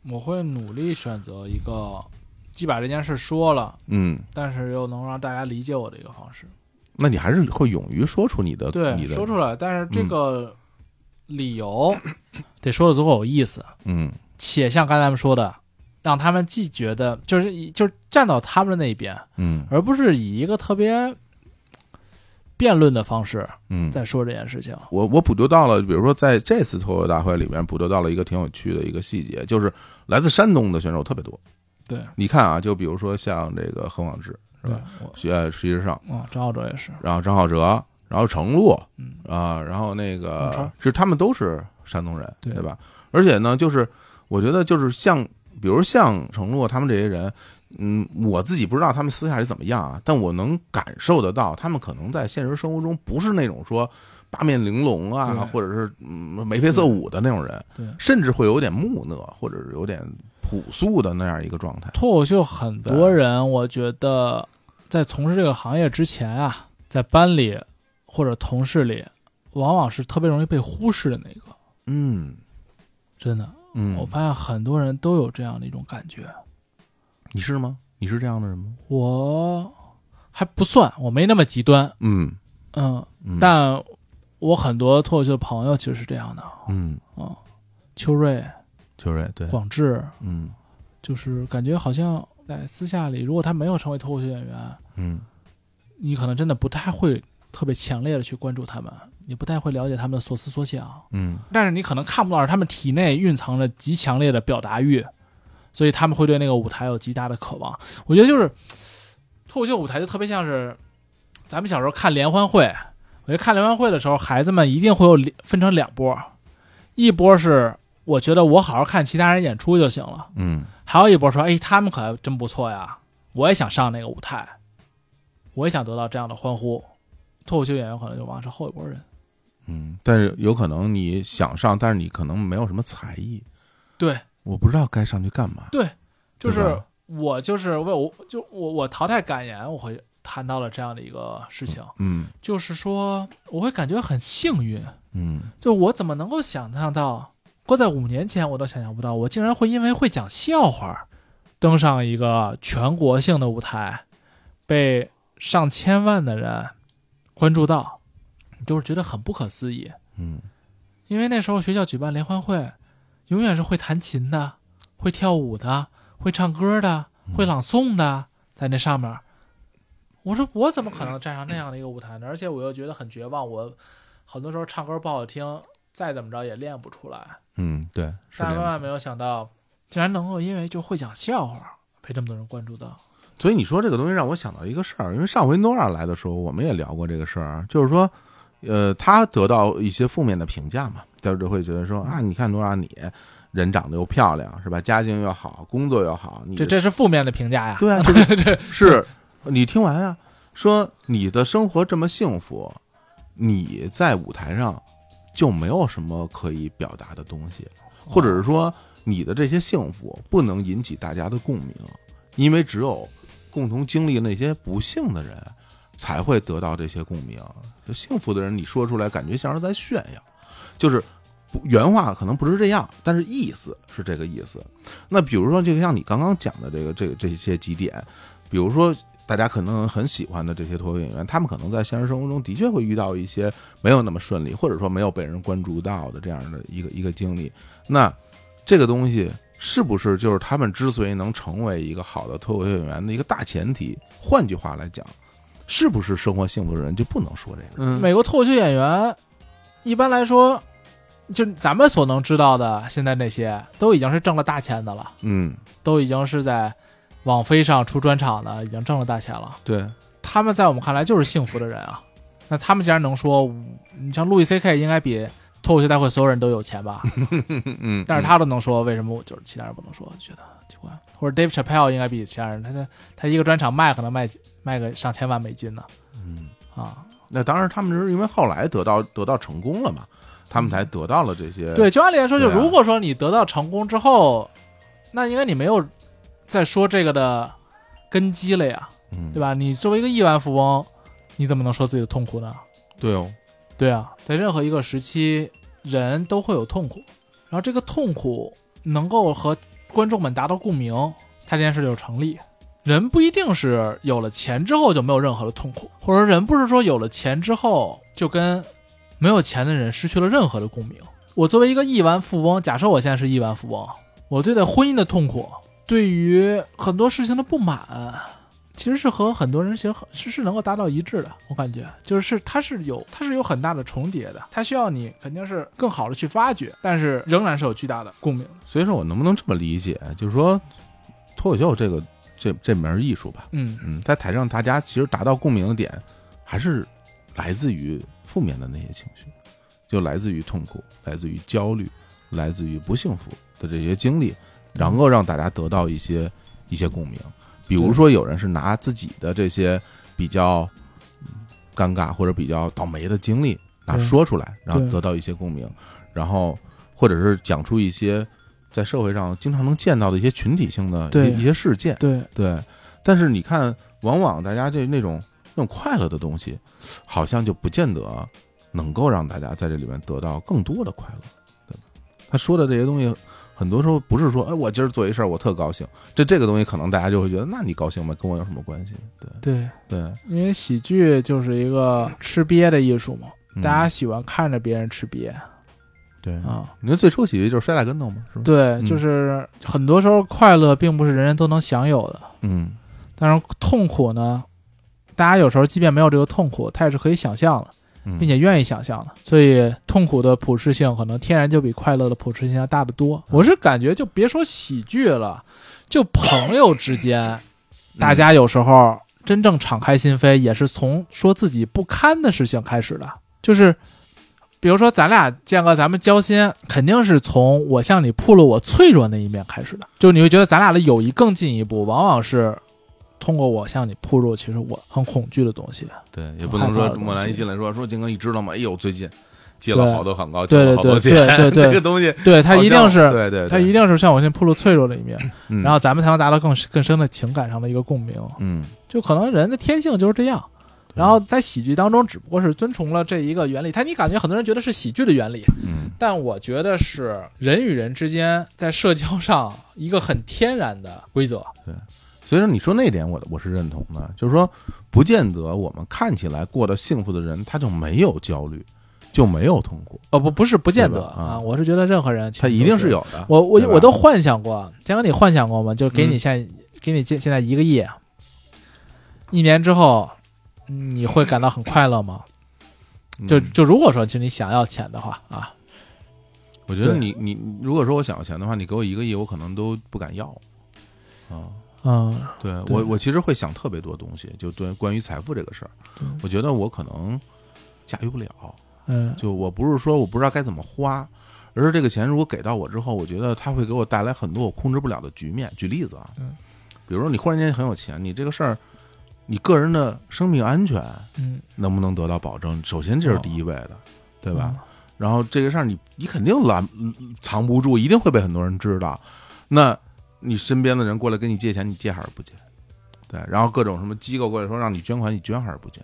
Speaker 2: 我会努力选择一个既把这件事说了，
Speaker 1: 嗯，
Speaker 2: 但是又能让大家理解我的一个方式。
Speaker 1: 那你还是会勇于说出你的
Speaker 2: 对
Speaker 1: 你，的
Speaker 2: 说出来，但是这个理由得说的足够有意思，
Speaker 1: 嗯
Speaker 2: 且像刚才咱们说的，让他们既觉得就是以就是站到他们的那一边，
Speaker 1: 嗯
Speaker 2: 而不是以一个特别辩论的方式
Speaker 1: 嗯。
Speaker 2: 在说这件事情。
Speaker 1: 我我捕捉到了，比如说在这次脱口秀大会里面捕捉到了一个挺有趣的一个细节，就是来自山东的选手特别多。
Speaker 2: 对。
Speaker 1: 你看啊，就比如说像这个何广智是吧？，
Speaker 2: 徐
Speaker 1: 呃，实际上，
Speaker 2: 啊，张浩哲也是，
Speaker 1: 然后张浩哲，然后程璐
Speaker 2: 嗯。
Speaker 1: 啊，然后那个
Speaker 2: 川
Speaker 1: 是他们都是山东人，
Speaker 2: 对。
Speaker 1: 对吧？而且呢，就是我觉得就是像，比如像程璐他们这些人，嗯，我自己不知道他们私下里怎么样啊，但我能感受得到，他们可能在现实生活中不是那种说八面玲珑啊，或者是嗯眉飞色舞的那种人，
Speaker 2: 对。
Speaker 1: 甚至会有点木讷，或者是有点朴素的那样一个状态。
Speaker 2: 脱口秀很多人，我觉得在从事这个行业之前啊，在班里或者同事里，往往是特别容易被忽视的那个。
Speaker 1: 嗯
Speaker 2: 真的，
Speaker 1: 嗯，
Speaker 2: 我发现很多人都有这样的一种感觉。
Speaker 1: 你是吗？你是这样的人吗？
Speaker 2: 我还不算，我没那么极端，
Speaker 1: 嗯。
Speaker 2: 嗯，
Speaker 1: 嗯，
Speaker 2: 但我很多脱口秀的朋友其实是这样的，
Speaker 1: 嗯，
Speaker 2: 啊，秋瑞、
Speaker 1: 秋瑞对，
Speaker 2: 广志，
Speaker 1: 嗯。
Speaker 2: 就是感觉好像在私下里，如果他没有成为脱口秀演员，
Speaker 1: 嗯。
Speaker 2: 你可能真的不太会特别强烈的去关注他们，你不太会了解他们的所思所想，
Speaker 1: 嗯。
Speaker 2: 但是你可能看不到他们体内蕴藏着极强烈的表达欲，所以他们会对那个舞台有极大的渴望。我觉得就是脱口秀舞台就特别像是咱们小时候看联欢会，我觉得看联欢会的时候，孩子们一定会有分成两波，一波是我觉得我好好看其他人演出就行了，
Speaker 1: 嗯
Speaker 2: 还有一波说，哎，他们可真不错呀，我也想上那个舞台，我也想得到这样的欢呼。脱口秀演员可能就往往是后一波人。
Speaker 1: 嗯，但是有可能你想上，但是你可能没有什么才艺，
Speaker 2: 对，
Speaker 1: 我不知道该上去干嘛。
Speaker 2: 对，就是我就是为我就我我淘汰感言，我会谈到了这样的一个事情，
Speaker 1: 嗯。
Speaker 2: 就是说我会感觉很幸运，
Speaker 1: 嗯。
Speaker 2: 就我怎么能够想象到，搁在五年前我都想象不到，我竟然会因为会讲笑话，登上一个全国性的舞台，被上千万的人关注到，就是觉得很不可思议。
Speaker 1: 嗯。
Speaker 2: 因为那时候学校举办联欢会，永远是会弹琴的、会跳舞的、会唱歌的、会朗诵的，在那上面。我说我怎么可能站上那样的一个舞台呢？而且我又觉得很绝望，我很多时候唱歌不好听，再怎么着也练不出来。
Speaker 1: 嗯，对。
Speaker 2: 但万万没有想到，竟然能够因为就会讲笑话，被这么多人关注到。
Speaker 1: 所以你说这个东西让我想到一个事儿，因为上回诺亚来的时候，我们也聊过这个事儿，就是说，呃，他得到一些负面的评价嘛，大家就会觉得说啊，你看多少你人长得又漂亮是吧，家境又好，工作又好，你
Speaker 2: 这这是负面的评价呀。
Speaker 1: 对啊，[laughs] 这个是你听完啊，说你的生活这么幸福，你在舞台上就没有什么可以表达的东西，或者是说你的这些幸福不能引起大家的共鸣，因为只有共同经历那些不幸的人才会得到这些共鸣。就幸福的人，你说出来感觉像是在炫耀，就是原话可能不是这样，但是意思是这个意思。那比如说，就像你刚刚讲的这个这个这些几点，比如说大家可能很喜欢的这些脱口秀演员，他们可能在现实生活中的确会遇到一些没有那么顺利，或者说没有被人关注到的这样的一个一个经历。那这个东西是不是就是他们之所以能成为一个好的脱口秀演员的一个大前提？换句话来讲，是不是生活幸福的人就不能说这个？嗯
Speaker 2: 美国脱口秀演员一般来说，就咱们所能知道的，现在那些都已经是挣了大钱的了，
Speaker 1: 嗯，
Speaker 2: 都已经是在网飞上出专场的，已经挣了大钱了。
Speaker 1: 对，
Speaker 2: 他们在我们看来就是幸福的人啊。那他们既然能说，你像路易 C K 应该比脱口秀大会所有人都有钱吧？[laughs]
Speaker 1: 嗯，
Speaker 2: 但是他都能说，为什么我就是其他人不能说？觉得奇怪。或者 Dave Chappelle 应该比其他人，他他他一个专场卖可能卖卖个上千万美金呢。
Speaker 1: 嗯，
Speaker 2: 啊，
Speaker 1: 那当然，他们是因为后来得到得到成功了嘛，他们才得到了这些。
Speaker 2: 对，就按理来说，就如果说你得到成功之后，那应该你没有再说这个的根基了呀，
Speaker 1: 嗯，
Speaker 2: 对吧？你作为一个亿万富翁，你怎么能说自己的痛苦呢？
Speaker 1: 对哦，
Speaker 2: 对啊，在任何一个时期，人都会有痛苦，然后这个痛苦能够和观众们达到共鸣，他这件事就成立。人不一定是有了钱之后就没有任何的痛苦，或者说人不是说有了钱之后就跟没有钱的人失去了任何的共鸣。我作为一个亿万富翁，假设我现在是亿万富翁，我对待婚姻的痛苦，对于很多事情的不满，其实是和很多人其实是是能够达到一致的。我感觉就是它是有它是有很大的重叠的，它需要你肯定是更好的去发掘，但是仍然是有巨大的共鸣。
Speaker 1: 所以说我能不能这么理解，就是说，脱口秀这个这这门艺术吧，
Speaker 2: 嗯，
Speaker 1: 嗯，在台上大家其实达到共鸣的点，还是来自于负面的那些情绪，就来自于痛苦，来自于焦虑，来自于不幸福的这些经历，然后让大家得到一些一些共鸣。比如说，有人是拿自己的这些比较嗯尴尬或者比较倒霉的经历拿说出来，然后得到一些共鸣，然后或者是讲出一些在社会上经常能见到的一些群体性的一些一些事件。
Speaker 2: 对，
Speaker 1: 对，但是你看，往往大家这那种那种快乐的东西，好像就不见得能够让大家在这里面得到更多的快乐，对吧？他说的这些东西，很多时候不是说，哎，我今儿做一事儿，我特高兴，这这个东西可能大家就会觉得，那你高兴吗？跟我有什么关系？对
Speaker 2: 对，
Speaker 1: 对，
Speaker 2: 因为喜剧就是一个吃瘪的艺术嘛，
Speaker 1: 嗯
Speaker 2: 大家喜欢看着别人吃瘪
Speaker 1: 对
Speaker 2: 啊。
Speaker 1: 你说最初喜剧就是摔大跟头嘛，是吧？
Speaker 2: 对，
Speaker 1: 嗯
Speaker 2: 就是很多时候快乐并不是人人都能享有的，
Speaker 1: 嗯
Speaker 2: 但是痛苦呢，大家有时候即便没有这个痛苦，他也是可以想象的。
Speaker 1: 嗯
Speaker 2: 并且愿意想象的，所以痛苦的普适性可能天然就比快乐的普适性要大得多。我是感觉，就别说喜剧了，就朋友之间，大家有时候真正敞开心扉，也是从说自己不堪的事情开始的。就是，比如说咱俩建哥，咱们交心，肯定是从我向你暴露我脆弱那一面开始的。就你会觉得咱俩的友谊更进一步，往往是通过我向你暴露，其实我很恐惧的东西。
Speaker 1: 对，也不能说莫兰一进来说说金哥，你知道吗？哎呦，最近借了好多广告，
Speaker 2: 对
Speaker 1: 挣了好多钱，
Speaker 2: 对对对对
Speaker 1: 这个东西
Speaker 2: 对他一定是
Speaker 1: 对对，对
Speaker 2: 他一定是向我先暴露脆弱的一面，
Speaker 1: 嗯
Speaker 2: 然后咱们才能达到更更深的情感上的一个共鸣。
Speaker 1: 嗯
Speaker 2: 就可能人的天性就是这样。
Speaker 1: 对
Speaker 2: 然后在喜剧当中，只不过是遵从了这一个原理。他你感觉很多人觉得是喜剧的原理，
Speaker 1: 嗯
Speaker 2: 但我觉得是人与人之间在社交上一个很天然的规则。
Speaker 1: 对所以说你说那点我我是认同的，就是说不见得我们看起来过得幸福的人，他就没有焦虑，就没有痛苦，
Speaker 2: 哦，不，不是不见得
Speaker 1: 啊
Speaker 2: 啊，我是觉得任何人
Speaker 1: 他一定
Speaker 2: 是。
Speaker 1: 有的。
Speaker 2: 我我我都幻想过，江哥，你幻想过吗？就给你
Speaker 1: 嗯
Speaker 2: 现、给你现现在一个亿，一年之后，你会感到很快乐吗？就
Speaker 1: 嗯。
Speaker 2: 就如果说就你想要钱的话啊，
Speaker 1: 我觉得你你你如果说我想要钱的话，你给我一个亿，我可能都不敢要。啊。
Speaker 2: 嗯，
Speaker 1: 对
Speaker 2: 对。
Speaker 1: 我我其实会想特别多东西，就对关于财富这个事儿，我觉得我可能驾驭不了。
Speaker 2: 嗯。
Speaker 1: 就我不是说我不知道该怎么花，而是这个钱如果给到我之后，我觉得它会给我带来很多我控制不了的局面。举例子啊，
Speaker 2: 嗯。
Speaker 1: 比如说你忽然间很有钱，你这个事儿，你个人的生命安全
Speaker 2: 嗯，
Speaker 1: 能不能得到保证？首先这是第一位的，对吧？
Speaker 2: 嗯？
Speaker 1: 然后这个事儿你你肯定拦嗯藏不住，一定会被很多人知道。那你身边的人过来跟你借钱，你借还是不借？对，然后各种什么机构过来说让你捐款，你捐还是不捐？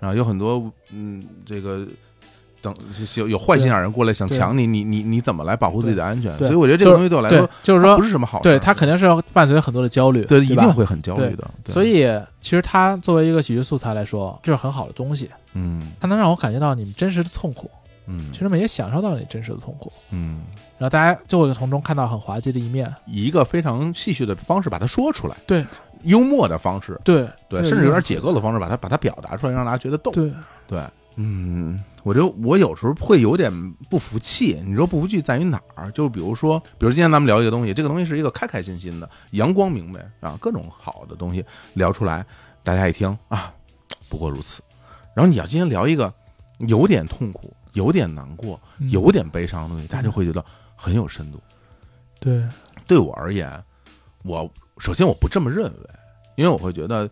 Speaker 1: 然后有很多嗯，这个等有有坏心眼人过来想抢你，你你你怎么来保护自己的安全？所以我觉得这个东西对我来说，，
Speaker 2: 就是说
Speaker 1: 不，是什么好事，
Speaker 2: 对他肯定是要伴随很多的焦虑，
Speaker 1: 对
Speaker 2: 对
Speaker 1: 一定会很焦虑的。对
Speaker 2: 所以，其实它作为一个喜剧素材来说，这是很好的东西，
Speaker 1: 嗯
Speaker 2: 它能让我感觉到你们真实的痛苦，
Speaker 1: 嗯
Speaker 2: 其实们也享受到了你真实的痛苦，
Speaker 1: 嗯，
Speaker 2: 然后大家就会从中看到很滑稽的一面。
Speaker 1: 以一个非常戏谑的方式把它说出来，
Speaker 2: 对，
Speaker 1: 幽默的方式，
Speaker 2: 对
Speaker 1: 对，甚至有点解构的方式把它把它表达出来，让大家觉得逗。
Speaker 2: 对，
Speaker 1: 对，嗯，我就我有时候会有点不服气。你说不服气在于哪儿？就比如说，比如今天咱们聊一个东西，这个东西是一个开开心心的、阳光明媚啊，各种好的东西聊出来，大家一听啊，不过如此。然后你要今天聊一个有点痛苦、有点难过、有点悲伤的东西，大家就会觉得很有深度。
Speaker 2: 对
Speaker 1: 对我而言，我首先我不这么认为，因为我会觉得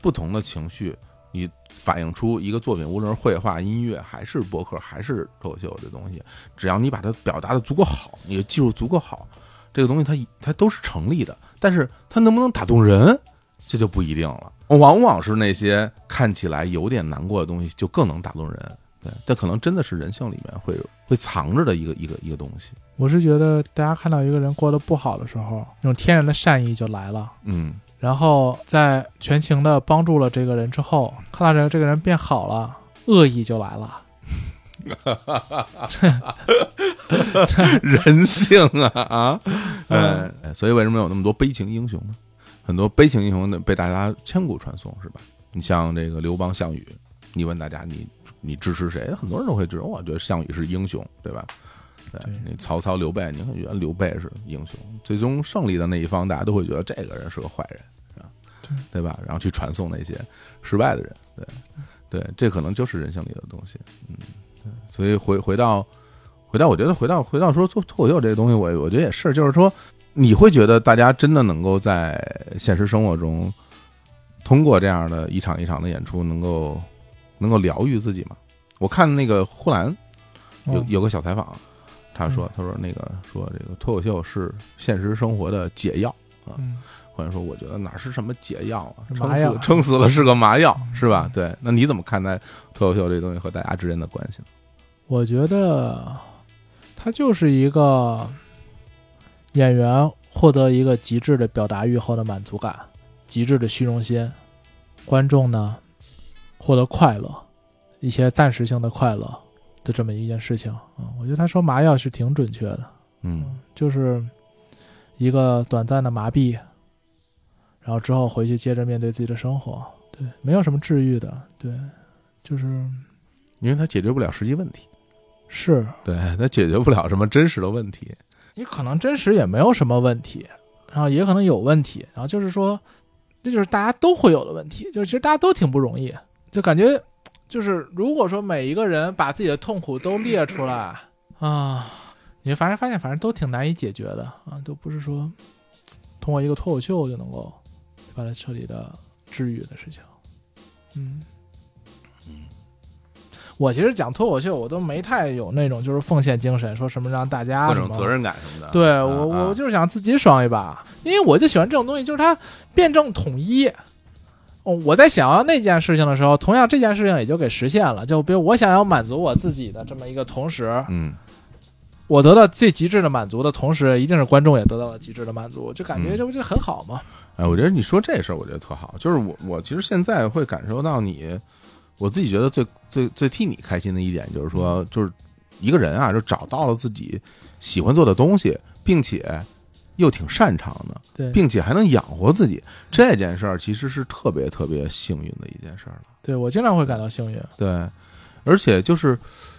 Speaker 1: 不同的情绪，你反映出一个作品，无论是绘画、音乐，还是博客，还是脱口秀这东西，只要你把它表达的足够好，你的技术足够好，这个东西它它都是成立的。但是它能不能打动人，这就不一定了。往往是那些看起来有点难过的东西，就更能打动人。对，这可能真的是人性里面会会藏着的一个一个一个东西。
Speaker 2: 我是觉得大家看到一个人过得不好的时候，那种天然的善意就来了。
Speaker 1: 嗯
Speaker 2: 然后在全情的帮助了这个人之后，看到这个这个人变好了，恶意就来了。
Speaker 1: 人性啊啊！嗯，所以为什么有那么多悲情英雄呢？很多悲情英雄呢被大家千古传颂，是吧？你像这个刘邦、项羽，你问大家你你支持谁？很多人都会觉得，我觉得项羽是英雄，对吧？对
Speaker 2: 对
Speaker 1: 你曹操、刘备，你会觉得刘备是英雄，最终胜利的那一方，大家都会觉得这个人是个坏人？对吧？然后去传送那些失败的人，对对，这可能就是人性里的东西，嗯，对，所以回回到回到，我觉得回到回到说做脱口秀这个东西，我我觉得也是，就是说，你会觉得大家真的能够在现实生活中，通过这样的一场一场的演出，能够能够疗愈自己吗？我看那个呼兰有
Speaker 2: 嗯
Speaker 1: 有个小采访，他说
Speaker 2: 嗯
Speaker 1: 他说那个说这个脱口秀是现实生活的解药。
Speaker 2: 嗯
Speaker 1: 或者说，我觉得哪是什么解药啊，撑死撑死了是个麻药，
Speaker 2: 嗯
Speaker 1: 是吧？对，那你怎么看待脱口秀这东西和大家之间的关系呢？
Speaker 2: 我觉得他就是一个演员获得一个极致的表达欲后的满足感，极致的虚荣心，观众呢获得快乐，一些暂时性的快乐的这么一件事情啊、我觉得他说麻药是挺准确的，
Speaker 1: 嗯
Speaker 2: 就是一个短暂的麻痹，然后之后回去接着面对自己的生活，对，没有什么治愈的，对，就是
Speaker 1: 因为他解决不了实际问题，
Speaker 2: 是
Speaker 1: 对，他解决不了什么真实的问题。
Speaker 2: 你可能真实也没有什么问题，然后也可能有问题，然后就是说，这就是大家都会有的问题，就是其实大家都挺不容易，就感觉就是如果说每一个人把自己的痛苦都列出来啊，你反正发现反正都挺难以解决的啊，都不是说通过一个脱口秀就能够把它彻底的治愈的事情。嗯
Speaker 1: 嗯，
Speaker 2: 我其实讲脱口秀，我都没太有那种就是奉献精神，说什么让大家
Speaker 1: 各种责任感什么的。
Speaker 2: 对
Speaker 1: 啊
Speaker 2: 我，
Speaker 1: 啊
Speaker 2: 我就是想自己爽一把，因为我就喜欢这种东西，就是它辩证统一。哦，我在想要那件事情的时候，同样这件事情也就给实现了。就比如我想要满足我自己的这么一个同时，
Speaker 1: 嗯
Speaker 2: 我得到最极致的满足的同时，一定是观众也得到了极致的满足，就感觉
Speaker 1: 嗯
Speaker 2: 这不就很好吗？
Speaker 1: 哎，我觉得你说这事儿，我觉得特好。就是我，我其实现在会感受到你，我自己觉得最最最替你开心的一点，就是说，就是一个人啊，就找到了自己喜欢做的东西，并且又挺擅长的，
Speaker 2: 对，
Speaker 1: 并且还能养活自己，这件事儿其实是特别特别幸运的一件事儿了。
Speaker 2: 对我经常会感到幸运。
Speaker 1: 对，而且就是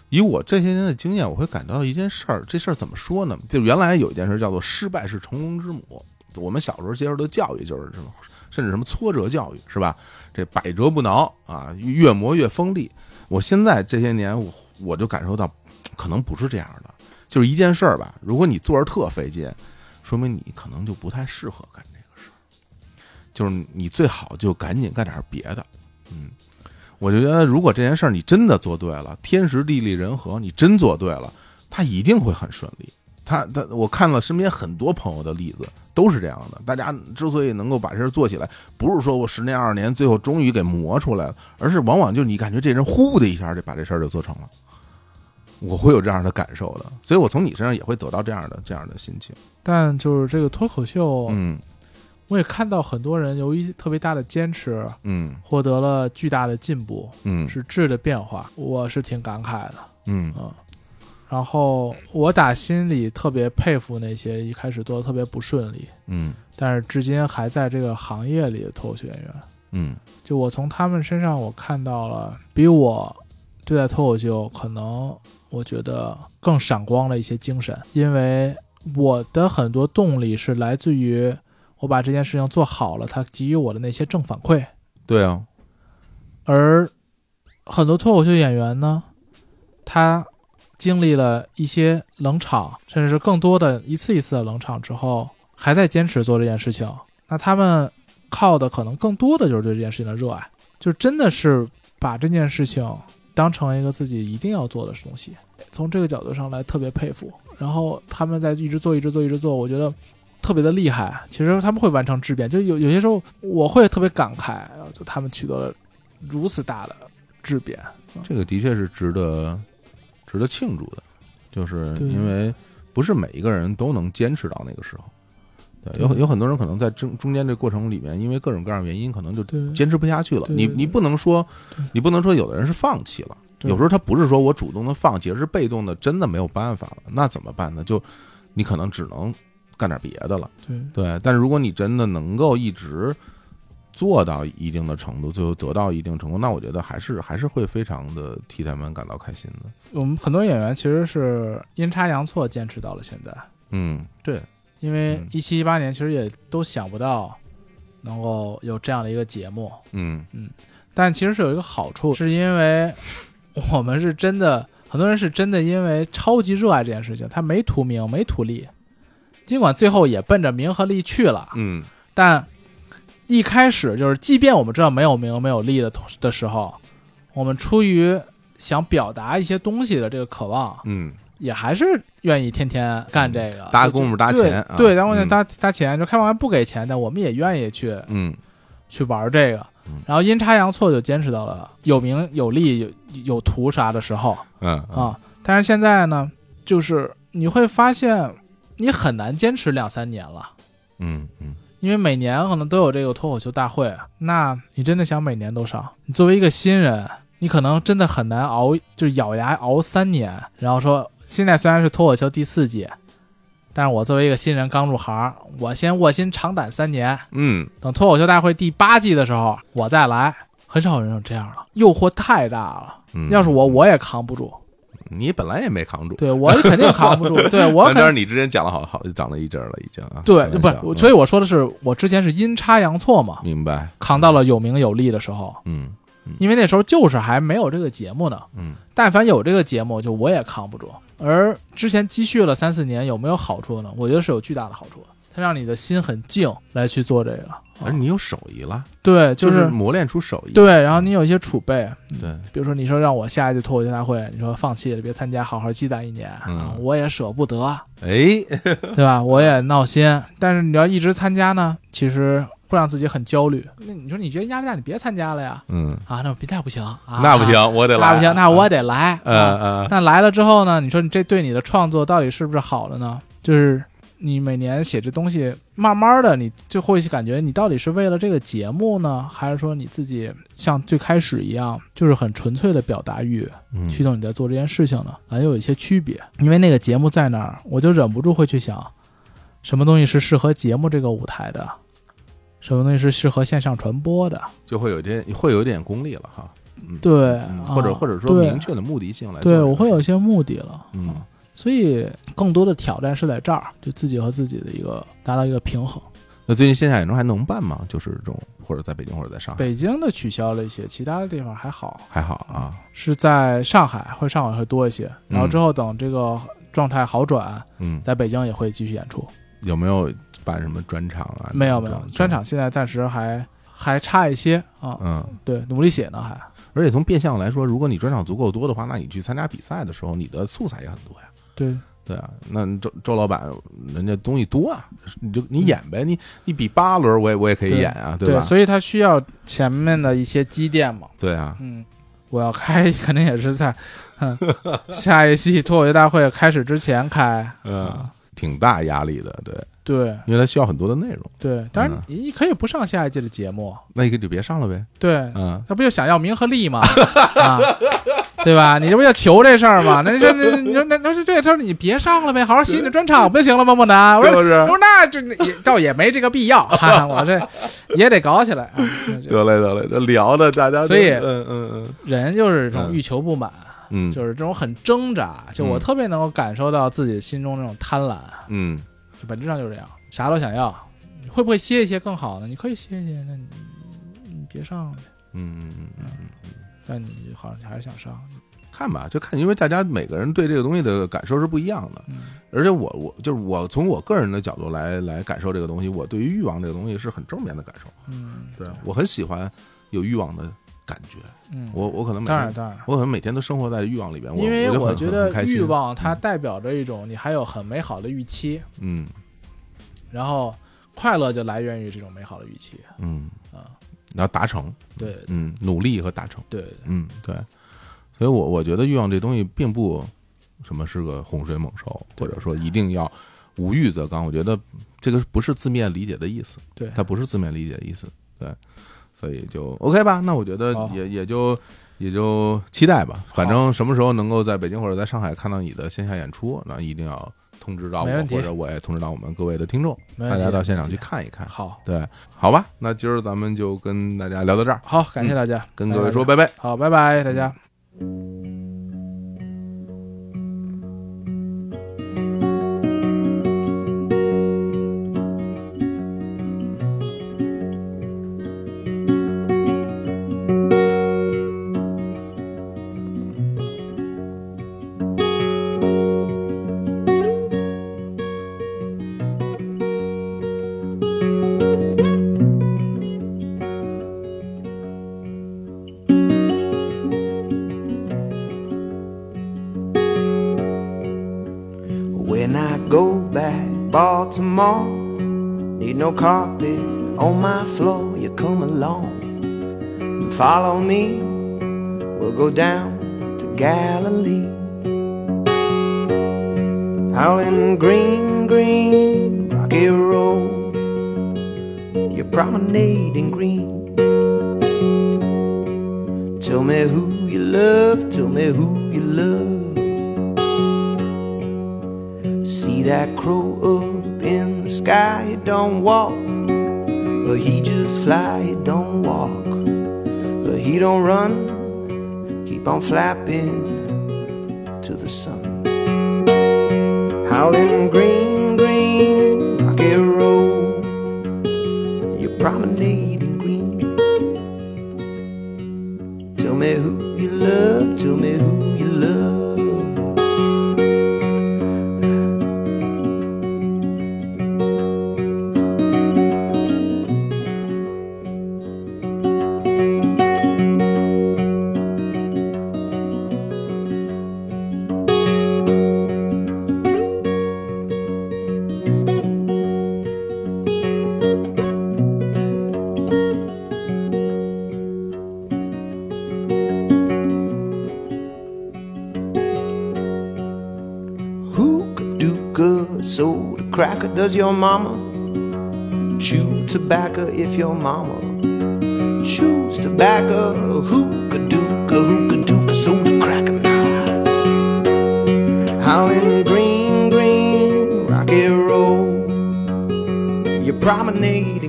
Speaker 1: 以我这些年的经验，我会感到一件事儿，这事儿怎么说呢？就原来有一件事叫做“失败是成功之母”。我们小时候接受的教育就是什么，甚至什么挫折教育，是吧？这百折不挠啊，越磨越锋利。我现在这些年，我我就感受到，可能不是这样的。就是一件事儿吧，如果你做着特费劲，说明你可能就不太适合干这个事儿。就是你最好就赶紧干点别的，嗯。我就觉得，如果这件事儿你真的做对了，天时地利人和，你真做对了，它一定会很顺利。他他，我看了身边很多朋友的例子，都是这样的。大家之所以能够把这事儿做起来，不是说我十年二十年，最后终于给磨出来了，而是往往就是你感觉这人呼的一下就把这事儿就做成了。我会有这样的感受的，所以我从你身上也会得到这样的这样的心情。
Speaker 2: 但就是这个脱口秀，
Speaker 1: 嗯。
Speaker 2: 我也看到很多人由于特别大的坚持，
Speaker 1: 嗯。
Speaker 2: 获得了巨大的进步，
Speaker 1: 嗯。
Speaker 2: 是质的变化，我是挺感慨的。
Speaker 1: 嗯。
Speaker 2: 嗯，然后我打心里特别佩服那些一开始做的特别不顺利，
Speaker 1: 嗯。
Speaker 2: 但是至今还在这个行业里的脱口秀演员。
Speaker 1: 嗯。
Speaker 2: 就我从他们身上，我看到了比我对待脱口秀可能我觉得更闪光了一些精神，因为我的很多动力是来自于我把这件事情做好了，他给予我的那些正反馈。
Speaker 1: 对啊，
Speaker 2: 而很多脱口秀演员呢，他经历了一些冷场，甚至是更多的一次一次的冷场之后，还在坚持做这件事情。那他们靠的可能更多的就是对这件事情的热爱，就真的是把这件事情当成一个自己一定要做的东西。从这个角度上来，特别佩服。然后他们在一直做，一直做，一直做，我觉得特别的厉害。其实他们会完成质变，就有有些时候我会特别感慨，就他们取得了如此大的质变。
Speaker 1: 这个的确是值得值得庆祝的，就是因为不是每一个人都能坚持到那个时候。对，有
Speaker 2: 对
Speaker 1: 有很多人可能在中中间这过程里面，因为各种各样原因，可能就坚持不下去了。你你不能说，你不能说有的人是放弃了，有时候他不是说我主动的放弃，而是被动的，真的没有办法了，那怎么办呢？就你可能只能干点别的了。
Speaker 2: 对
Speaker 1: 对，但是如果你真的能够一直做到一定的程度，最后得到一定成功，那我觉得还是还是会非常的替他们感到开心的。
Speaker 2: 我们很多演员其实是阴差阳错坚持到了现在，
Speaker 1: 嗯，对，
Speaker 2: 因为
Speaker 1: 嗯。
Speaker 2: 一七一八年其实也都想不到能够有这样的一个节目，
Speaker 1: 嗯。
Speaker 2: 但其实是有一个好处，是因为 [laughs] 我们是真的，很多人是真的因为超级热爱这件事情，他没图名没图利，尽管最后也奔着名和利去了，
Speaker 1: 嗯。
Speaker 2: 但一开始就是，即便我们知道没有名没有利的同的时候，我们出于想表达一些东西的这个渴望，
Speaker 1: 嗯
Speaker 2: 也还是愿意天天干这个，
Speaker 1: 搭功夫搭钱啊
Speaker 2: 对，对搭功夫
Speaker 1: 嗯
Speaker 2: 搭搭钱，就开完不给钱的，我们也愿意去
Speaker 1: 嗯
Speaker 2: 去玩这个
Speaker 1: 嗯。
Speaker 2: 然后阴差阳错就坚持到了有名有利有有图啥的时候
Speaker 1: 嗯
Speaker 2: 啊。但是现在呢，就是你会发现你很难坚持两三年了。
Speaker 1: 嗯嗯
Speaker 2: 因为每年可能都有这个脱口秀大会，那你真的想每年都上？你作为一个新人，你可能真的很难熬，就是咬牙熬三年，然后说现在虽然是脱口秀第四季，但是我作为一个新人刚入行，我先卧薪尝胆三年，
Speaker 1: 嗯
Speaker 2: 等脱口秀大会第八季的时候我再来，很少有人有这样了，诱惑太大了。
Speaker 1: 嗯
Speaker 2: 要是我，我也扛不住。
Speaker 1: 你本来也没扛住，
Speaker 2: 对我肯定扛不住。对我肯
Speaker 1: 但是你之前讲了好好讲了一阵儿了，已经啊。
Speaker 2: 对
Speaker 1: 开玩笑
Speaker 2: 不是，所以我说的是，我之前是阴差阳错嘛，
Speaker 1: 明白，
Speaker 2: 扛到了有名有利的时候，
Speaker 1: 嗯
Speaker 2: 因为那时候就是还没有这个节目呢。
Speaker 1: 嗯
Speaker 2: 但凡有这个节目，就我也扛不住。而之前积蓄了三四年，有没有好处呢？我觉得是有巨大的好处的，它让你的心很静来去做这个。
Speaker 1: 而你有手艺了，
Speaker 2: 对，就是
Speaker 1: 磨练出手艺，
Speaker 2: 对，然后你有一些储备，
Speaker 1: 对，
Speaker 2: 比如说你说让我下一届脱口秀大会，你说放弃了，别参加，好好积攒一年，我也舍不得，
Speaker 1: 哎，[laughs]
Speaker 2: 对吧？我也闹心。但是你要一直参加呢，其实会让自己很焦虑。那你说你觉得压力大，你别参加了呀？
Speaker 1: 嗯，
Speaker 2: 啊，那别那不行啊，
Speaker 1: 那不行，我得来，
Speaker 2: 那不行，那我得来。
Speaker 1: 嗯
Speaker 2: 啊
Speaker 1: 呃，
Speaker 2: 那来了之后呢？你说你这对你的创作到底是不是好了呢？就是你每年写这东西，慢慢的你就会感觉你到底是为了这个节目呢，还是说你自己像最开始一样，就是很纯粹的表达欲
Speaker 1: 嗯
Speaker 2: 驱动你在做这件事情呢？还有一些区别。因为那个节目在那儿，我就忍不住会去想，什么东西是适合节目这个舞台的，什么东西是适合线上传播的。
Speaker 1: 就会有点会有点功利了哈，嗯，
Speaker 2: 对，
Speaker 1: 或者或者说明确的目的性来
Speaker 2: 对我会有一些目的了。
Speaker 1: 嗯
Speaker 2: 啊所以更多的挑战是在这儿，就自己和自己的一个达到一个平衡。
Speaker 1: 那最近线下演出还能办吗？就是这种或者在北京或者在上海，
Speaker 2: 北京的取消了一些，其他的地方还好，
Speaker 1: 还好啊，
Speaker 2: 是在上海会上海会多一些，然后之后等这个状态好转，
Speaker 1: 嗯，
Speaker 2: 在北京也会继续演出。
Speaker 1: 有没有办什么专场啊？
Speaker 2: 没有没有，专场现在暂时还还差一些啊，
Speaker 1: 嗯，
Speaker 2: 对，努力写呢还。
Speaker 1: 而且从变相来说，如果你专场足够多的话，那你去参加比赛的时候，你的素材也很多呀。
Speaker 2: 对，
Speaker 1: 对啊，那周周老板人家东西多啊，你就你演呗，你你比八轮我也我也可以演啊，
Speaker 2: 对
Speaker 1: 吧？
Speaker 2: 所以他需要前面的一些积淀嘛。
Speaker 1: 对啊，
Speaker 2: 嗯，我要开 [laughs] 肯定也是在，[laughs] 哼，下一季脱口秀大会开始之前开。
Speaker 1: 嗯，挺大压力的，对，
Speaker 2: 对。
Speaker 1: 因为它需要很多的内容，
Speaker 2: 对，当然
Speaker 1: 嗯。
Speaker 2: 你你可以不上下一季的节目，
Speaker 1: 那你就别上了呗，
Speaker 2: 对，
Speaker 1: 嗯，
Speaker 2: 那不就想要名和利吗？[laughs] 啊，对吧？你这不要求这事儿吗？那这那你说那那是这事儿，你别上了呗，好好写你的专场不就行了吗？莫南，我说
Speaker 1: 是。
Speaker 2: 那这也倒也没这个必要，[laughs] 哈哈，我这也得搞起来啊。
Speaker 1: 得嘞得嘞，这聊的大家，
Speaker 2: 所以
Speaker 1: 嗯嗯嗯。
Speaker 2: 人就是这种
Speaker 1: 嗯。
Speaker 2: 欲求不满，
Speaker 1: 嗯，
Speaker 2: 就是这种很挣扎。就我
Speaker 1: 嗯
Speaker 2: 特别能够感受到自己心中那种贪婪，
Speaker 1: 嗯
Speaker 2: 就本质上就是这样，啥都想要。你会不会歇一歇更好呢？你可以歇一歇，那你你别上了。
Speaker 1: 嗯嗯嗯嗯。
Speaker 2: 但你好像你还是想上，
Speaker 1: 看吧，就看，因为大家每个人对这个东西的感受是不一样的，
Speaker 2: 嗯
Speaker 1: 而且我我就是我从我个人的角度来来感受这个东西，我对于欲望这个东西是很正面的感受，
Speaker 2: 嗯，
Speaker 1: 对我很喜欢有欲望的感觉，
Speaker 2: 嗯，
Speaker 1: 我我可能每天
Speaker 2: 当然当然。
Speaker 1: 我可能每天都生活在欲望里边，我
Speaker 2: 因为
Speaker 1: 我
Speaker 2: 觉得欲望它代表着一种你还有很美好的预期，
Speaker 1: 嗯。
Speaker 2: 然后快乐就来源于这种美好的预期。
Speaker 1: 嗯。
Speaker 2: 啊，
Speaker 1: 然后达成，
Speaker 2: 对。
Speaker 1: 嗯，努力和达成，
Speaker 2: 对，
Speaker 1: 嗯对，所以我我觉得欲望这东西并不什么是个洪水猛兽，或者说一定要无欲则刚，我觉得这个不是字面理解的意思。
Speaker 2: 对，
Speaker 1: 它不是字面理解的意思，对，所以就 OK 吧。那我觉得也也就也就期待吧，反正什么时候能够在北京或者在上海看到你的线下演出，那一定要通知到我，或者我也通知到我们各位的听众，大家到现场去看一看。
Speaker 2: 好，
Speaker 1: 对，好吧，那今儿咱们就跟大家聊到这儿，
Speaker 2: 好，感谢大家，
Speaker 1: 跟各位说
Speaker 2: 拜
Speaker 1: 拜拜。
Speaker 2: 好，拜拜，大家。
Speaker 3: When carpet on my floor. You come along and follow me. We'll go down to Galilee. In green, green, rocky road. You promenade in green. Tell me who you love, tell me who you love. See that crow up don't walk, but he just fly, he don't walk. but he don't run. Keep on flapping to the sun. Howling green, green, Does your mama chew tobacco if your mama chews tobacco? Hookah dooka, hookah dooka, soda cracker. Howling green, green, rocky road. You're promenading